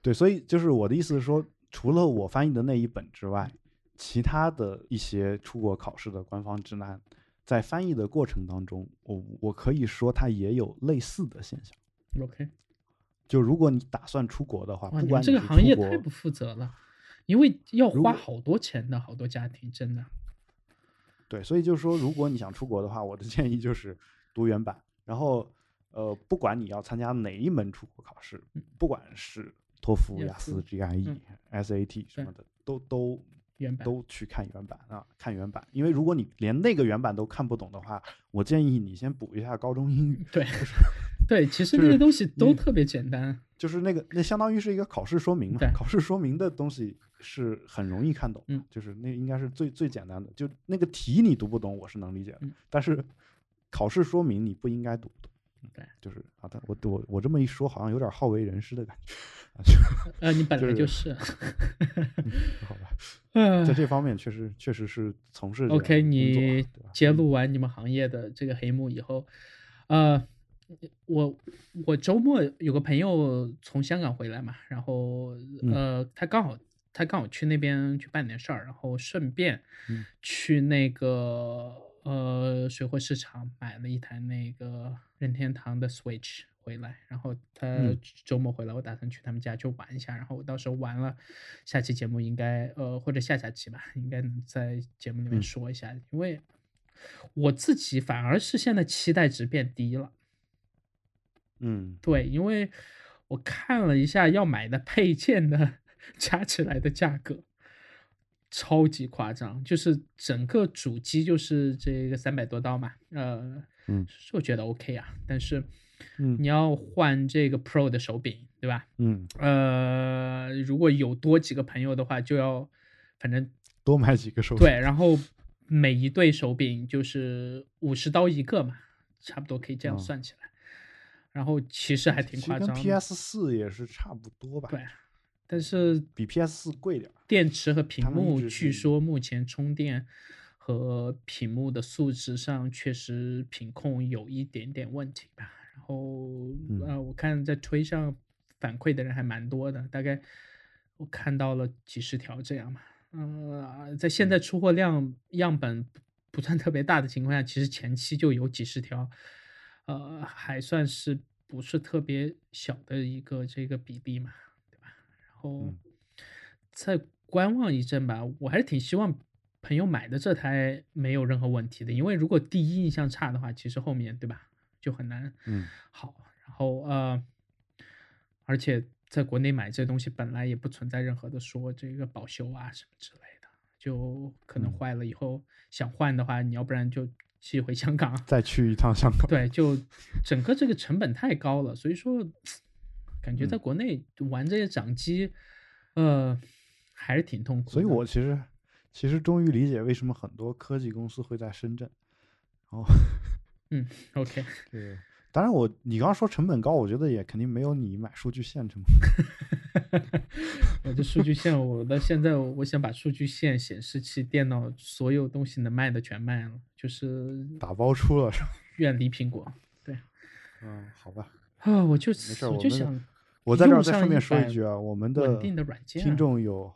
对，所以就是我的意思是说，除了我翻译的那一本之外，其他的一些出国考试的官方指南，在翻译的过程当中，我我可以说它也有类似的现象。OK，就如果你打算出国的话，哇，不你们这个管你是出国行业太不负责了，因为要花好多钱的，好多家庭真的。对，所以就是说，如果你想出国的话，我的 [laughs] 建议就是读原版，然后呃，不管你要参加哪一门出国考试，不管是托福、雅雅思思、GRE、嗯 SAT 什么的，都都原版都去看原版啊，看原版。因为如果你连那个原版都看不懂的话，我建议你先补一下高中英语，对，[laughs] 对，其实那些东西都特别简单。就是那个那相当于是一个考试说明嘛对，考试说明的东西是很容易看懂就是那应该是最最简单的，就那个题你读不懂我是能理解的，嗯但是考试说明你不应该读不懂。对，就是啊，但我我我这么一说，好像有点好为人师的感觉，啊，[laughs] 你本来就是。好吧，嗯在这方面确实确实是从事 OK，你揭露完你们行业的这个黑幕以后，呃，我我周末有个朋友从香港回来嘛，然后呃，他刚好他刚好去那边去办点事儿，然后顺便去那个呃水货市场买了一台那个任天堂的 Switch 回来，然后他周末回来，我打算去他们家去玩一下，然后我到时候玩了，下期节目应该呃或者下下期吧，应该能在节目里面说一下，因为我自己反而是现在期待值变低了。嗯，对，因为我看了一下要买的配件的 [laughs] 加起来的价格，超级夸张，就是整个主机就是这个三百多刀嘛，呃，嗯，是我觉得 OK 啊，但是，嗯，你要换这个 Pro 的手柄，对吧？嗯，呃，如果有多几个朋友的话，就要反正 [laughs] 多买几个手柄，对，然后每一对手柄就是五十刀一个嘛，差不多可以这样算起来。然后其实还挺夸张，跟 PS 四也是差不多吧？对，但是比 PS 四贵点。电池和屏幕据说目前充电和屏幕的素质上确实品控有一点点问题吧。然后呃，我看在推上反馈的人还蛮多的，大概我看到了几十条这样嘛。呃，在现在出货量样本不算特别大的情况下，其实前期就有几十条。呃，还算是不是特别小的一个这个比例嘛，后再观望一阵吧。我还是挺希望朋友买的这台没有任何问题的，因为如果第一印象差的话，其实后面对吧就很难嗯好。然后呃，而且在国内买这东西本来也不存在任何的说这个保修啊什么之类的，就可能坏了以后想换的话，你要不然就。寄回香港，再去一趟香港。对，就整个这个成本太高了，所以说感觉在国内玩这些掌机，呃，还是挺痛苦。所以我其实其实终于理解为什么很多科技公司会在深圳。然后，[laughs] 嗯，OK，[laughs] 对。当然，我你刚刚说成本高，我觉得也肯定没有你买数据线成本。[laughs] 我的数据线，我到现在我想把数据线、显示器、电脑所有东西能卖的全卖了，就是打包出了是吧？远离苹果。对，嗯，好吧。啊，我就，我就想，我在这儿再顺便说一句啊，我们的听众有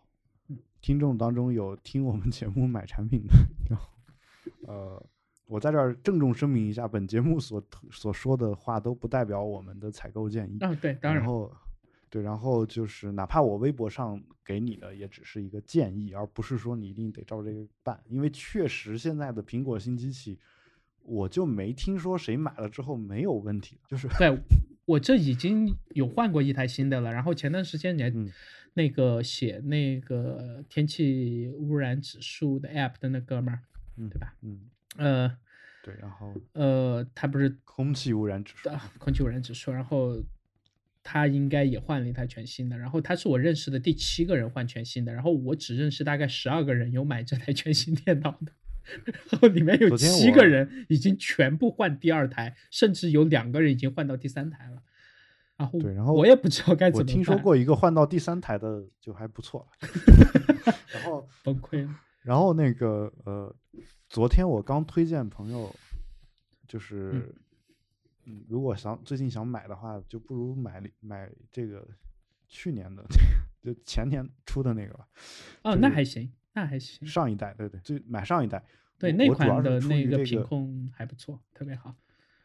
听众当中有听我们节目买产品的，呃。我在这儿郑重声明一下，本节目所所说的话都不代表我们的采购建议。啊，对，当然。然后，对，然后就是哪怕我微博上给你的，也只是一个建议，而不是说你一定得照这个办。因为确实现在的苹果新机器，我就没听说谁买了之后没有问题。就是对我这已经有换过一台新的了。然后前段时间你还那个写那个天气污染指数的 app 的那哥们儿，嗯，对吧？嗯。呃，对，然后呃，他不是空气污染指数，空气污染指数，然后他应该也换了一台全新的，然后他是我认识的第七个人换全新的，然后我只认识大概十二个人有买这台全新电脑的，[laughs] 然后里面有七个人已经全部换第二台，甚至有两个人已经换到第三台了，然后对，然后我也不知道该怎么。我听说过一个换到第三台的就还不错，[laughs] 然后崩溃了，然后那个呃。昨天我刚推荐朋友，就是，嗯，如果想最近想买的话，就不如买买这个去年的，[laughs] 就前年出的那个吧。哦，那还行，那还行。上一代，对对，就买上一代。对，那款的那个品控还不错，特别好。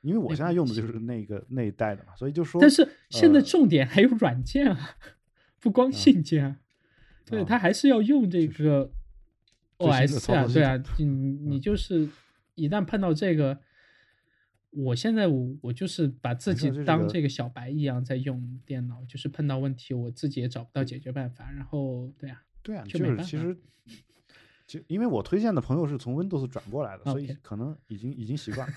因为我现在用的就是那个那一代的嘛，所以就说。但是现在重点还有软件啊，[laughs] 不光硬件啊。对，它还是要用这个。O S 啊，对啊，你你就是一旦碰到这个，我现在我我就是把自己当这个小白一样在用电脑，就是碰到问题我自己也找不到解决办法，然后对啊，对啊，就是其实就 [laughs] 因为我推荐的朋友是从 Windows 转过来的，所以可能已经已经习惯了。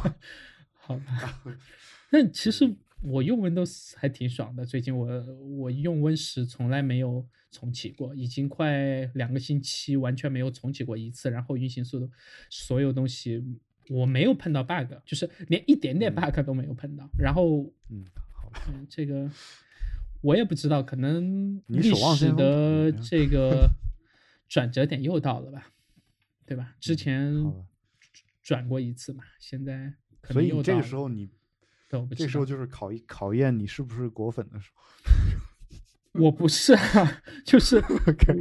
[laughs] 好吧，[laughs] 那其实我用 Windows 还挺爽的，最近我我用 Win 十从来没有。重启过，已经快两个星期，完全没有重启过一次。然后运行速度，所有东西我没有碰到 bug，就是连一点点 bug 都没有碰到。然后，嗯，好吧，这个我也不知道，可能历史的这个 [laughs] 转折点又到了吧，对吧？之前转过一次嘛，现在所以这个时候你对，我。这时候就是考一考验你是不是果粉的时候。[laughs] 我不是啊，[laughs] 就是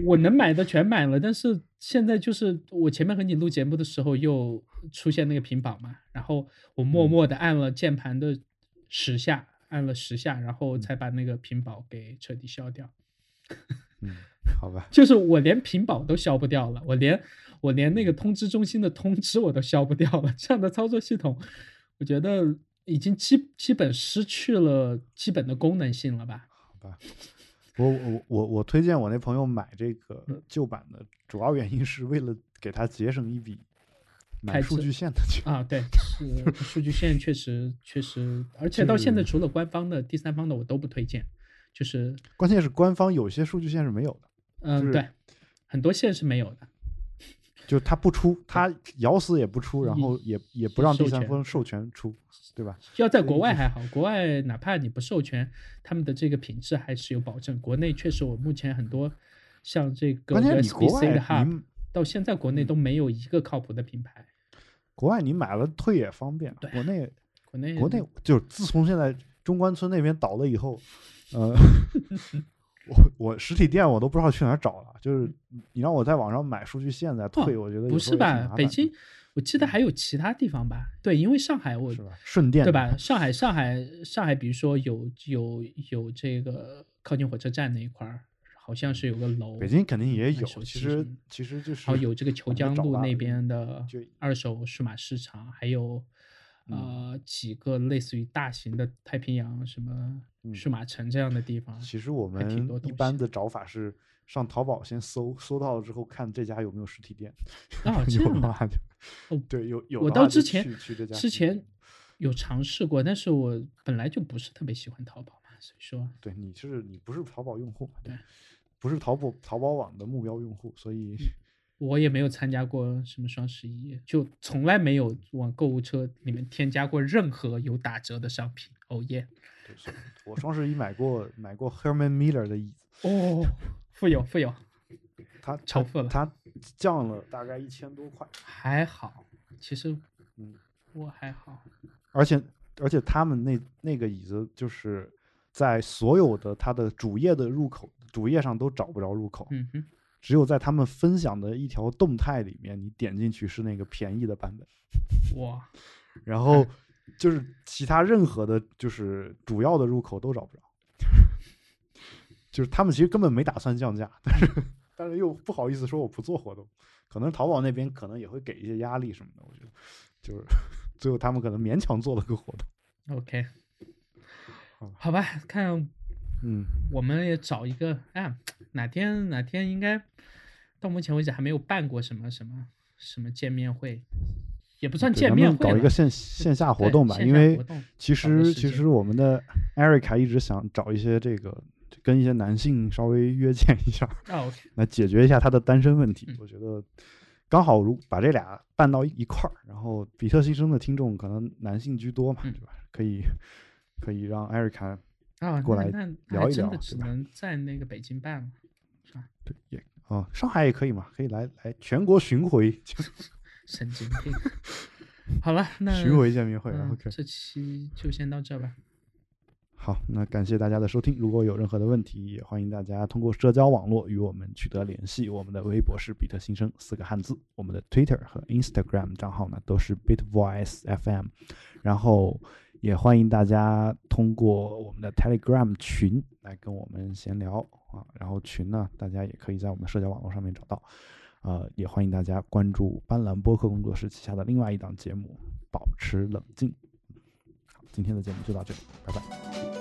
我能买的全买了，但是现在就是我前面和你录节目的时候又出现那个屏保嘛，然后我默嗯默的按了键盘的十下，按了十下，然嗯后才把那个屏保给彻底消掉。[laughs] 嗯，好吧，就是我连屏保都消不掉了，我连我连那个通知中心的通知我都消不掉了。这样的操作系统，我觉得已经基基本失去了基本的功能性了吧？好吧。我我我我推荐我那朋友买这个嗯旧版的，主要原因是为了给他节省一笔买开数据线的钱。啊，对，[laughs] 是数据线确实确实，而且到现在除了官方的、第三方的我都不推荐，就是关键是官方有些数据线是没有的，嗯、就是对，很多线是没有的。就是他不出，他咬死也不出，然后也也不让第三方授权出，对吧？要在国外还好，国外哪怕你不授权，他们的这个品质还是有保证。国内确实，我目前很多像这个 SBC 的外 Hub，到现在国内都没有一个靠谱的品牌。国外你买了退也方便，国内国内国内就是自从现在中关村那边倒了以后，[laughs] 呃，我我实体店我都不知道去哪儿找了。就是你让我在网上买数据线再退，我觉得不是吧北京，我记得还有其他地方吧？对，因为上海我是吧？顺电对吧？上海上海上海，比如说有有有这个靠近火车站那一块儿，好像是有个楼。北京肯定也有，其实其实就是有这个虬江路那边的就二手数码市场，还有嗯呃几个类似于大型的太平洋什么嗯数码城这样的地方。其实我们一般的找法是上淘宝先搜，搜到了之后看这家有没有实体店。啊，[laughs] 这样的。有的话就哦对有有我到之前去去这家之前有尝试过，但是我本来就不是特别喜欢淘宝嘛，所以说对你是你不是淘宝用户嘛，对，不是淘宝淘宝网的目标用户，所以我也没有参加过什么双十一，就从来没有往购物车里面添加过任何有打折的商品。哦耶！我双十一买过买过 Herman Miller 的椅子，哦，富有富有，它超富了它它降了大概一千多块，还好，其实嗯，我还好。而且而且他们那那个椅子就是在所有的它的主页的入口主页上都找不着入口，嗯哼，只有在他们分享的一条动态里面，你点进去是那个便宜的版本，哇，然后 [laughs] 就是其他任何的，就是主要的入口都找不着，就是他们其实根本没打算降价，但是但是又不好意思说我不做活动，可能淘宝那边可能也会给一些压力什么的，我觉得就是 [laughs] 最后他们可能勉强做了个活动，OK，好吧看嗯，我们也找一个啊，哪天哪天应该到目前为止还没有办过什么什么什么见面会，也不算见面会了们搞一个线线下活动吧，因为其实其实我们的艾瑞卡一直想找一些这个跟一些男性稍微约见一下，来解决一下他的单身问题嗯。我觉得刚好如把这俩办到一块儿，然后比特新生的听众可能男性居多嘛，嗯对吧？可以可以让 Erica 啊，过来聊一还真的聊只能在那个北京办了，是吧？对也啊，上海也可以嘛，可以来来全国巡回 [laughs] 神经病。[laughs] 好了，那巡回见面会。嗯 OK，这期就先到这吧。好，那感谢大家的收听。如果有任何的问题，也欢迎大家通过社交网络与我们取得联系。我们的微博是比特新生四个汉字，我们的 Twitter 和 Instagram 账号呢都是 Bitvoice FM。然后也欢迎大家通过我们的 Telegram 群来跟我们闲聊啊。然后群呢，大家也可以在我们的社交网络上面找到。呃，也欢迎大家关注斑斓播客工作室旗下的另外一档节目《保持冷静》。好，今天的节目就到这里，拜拜。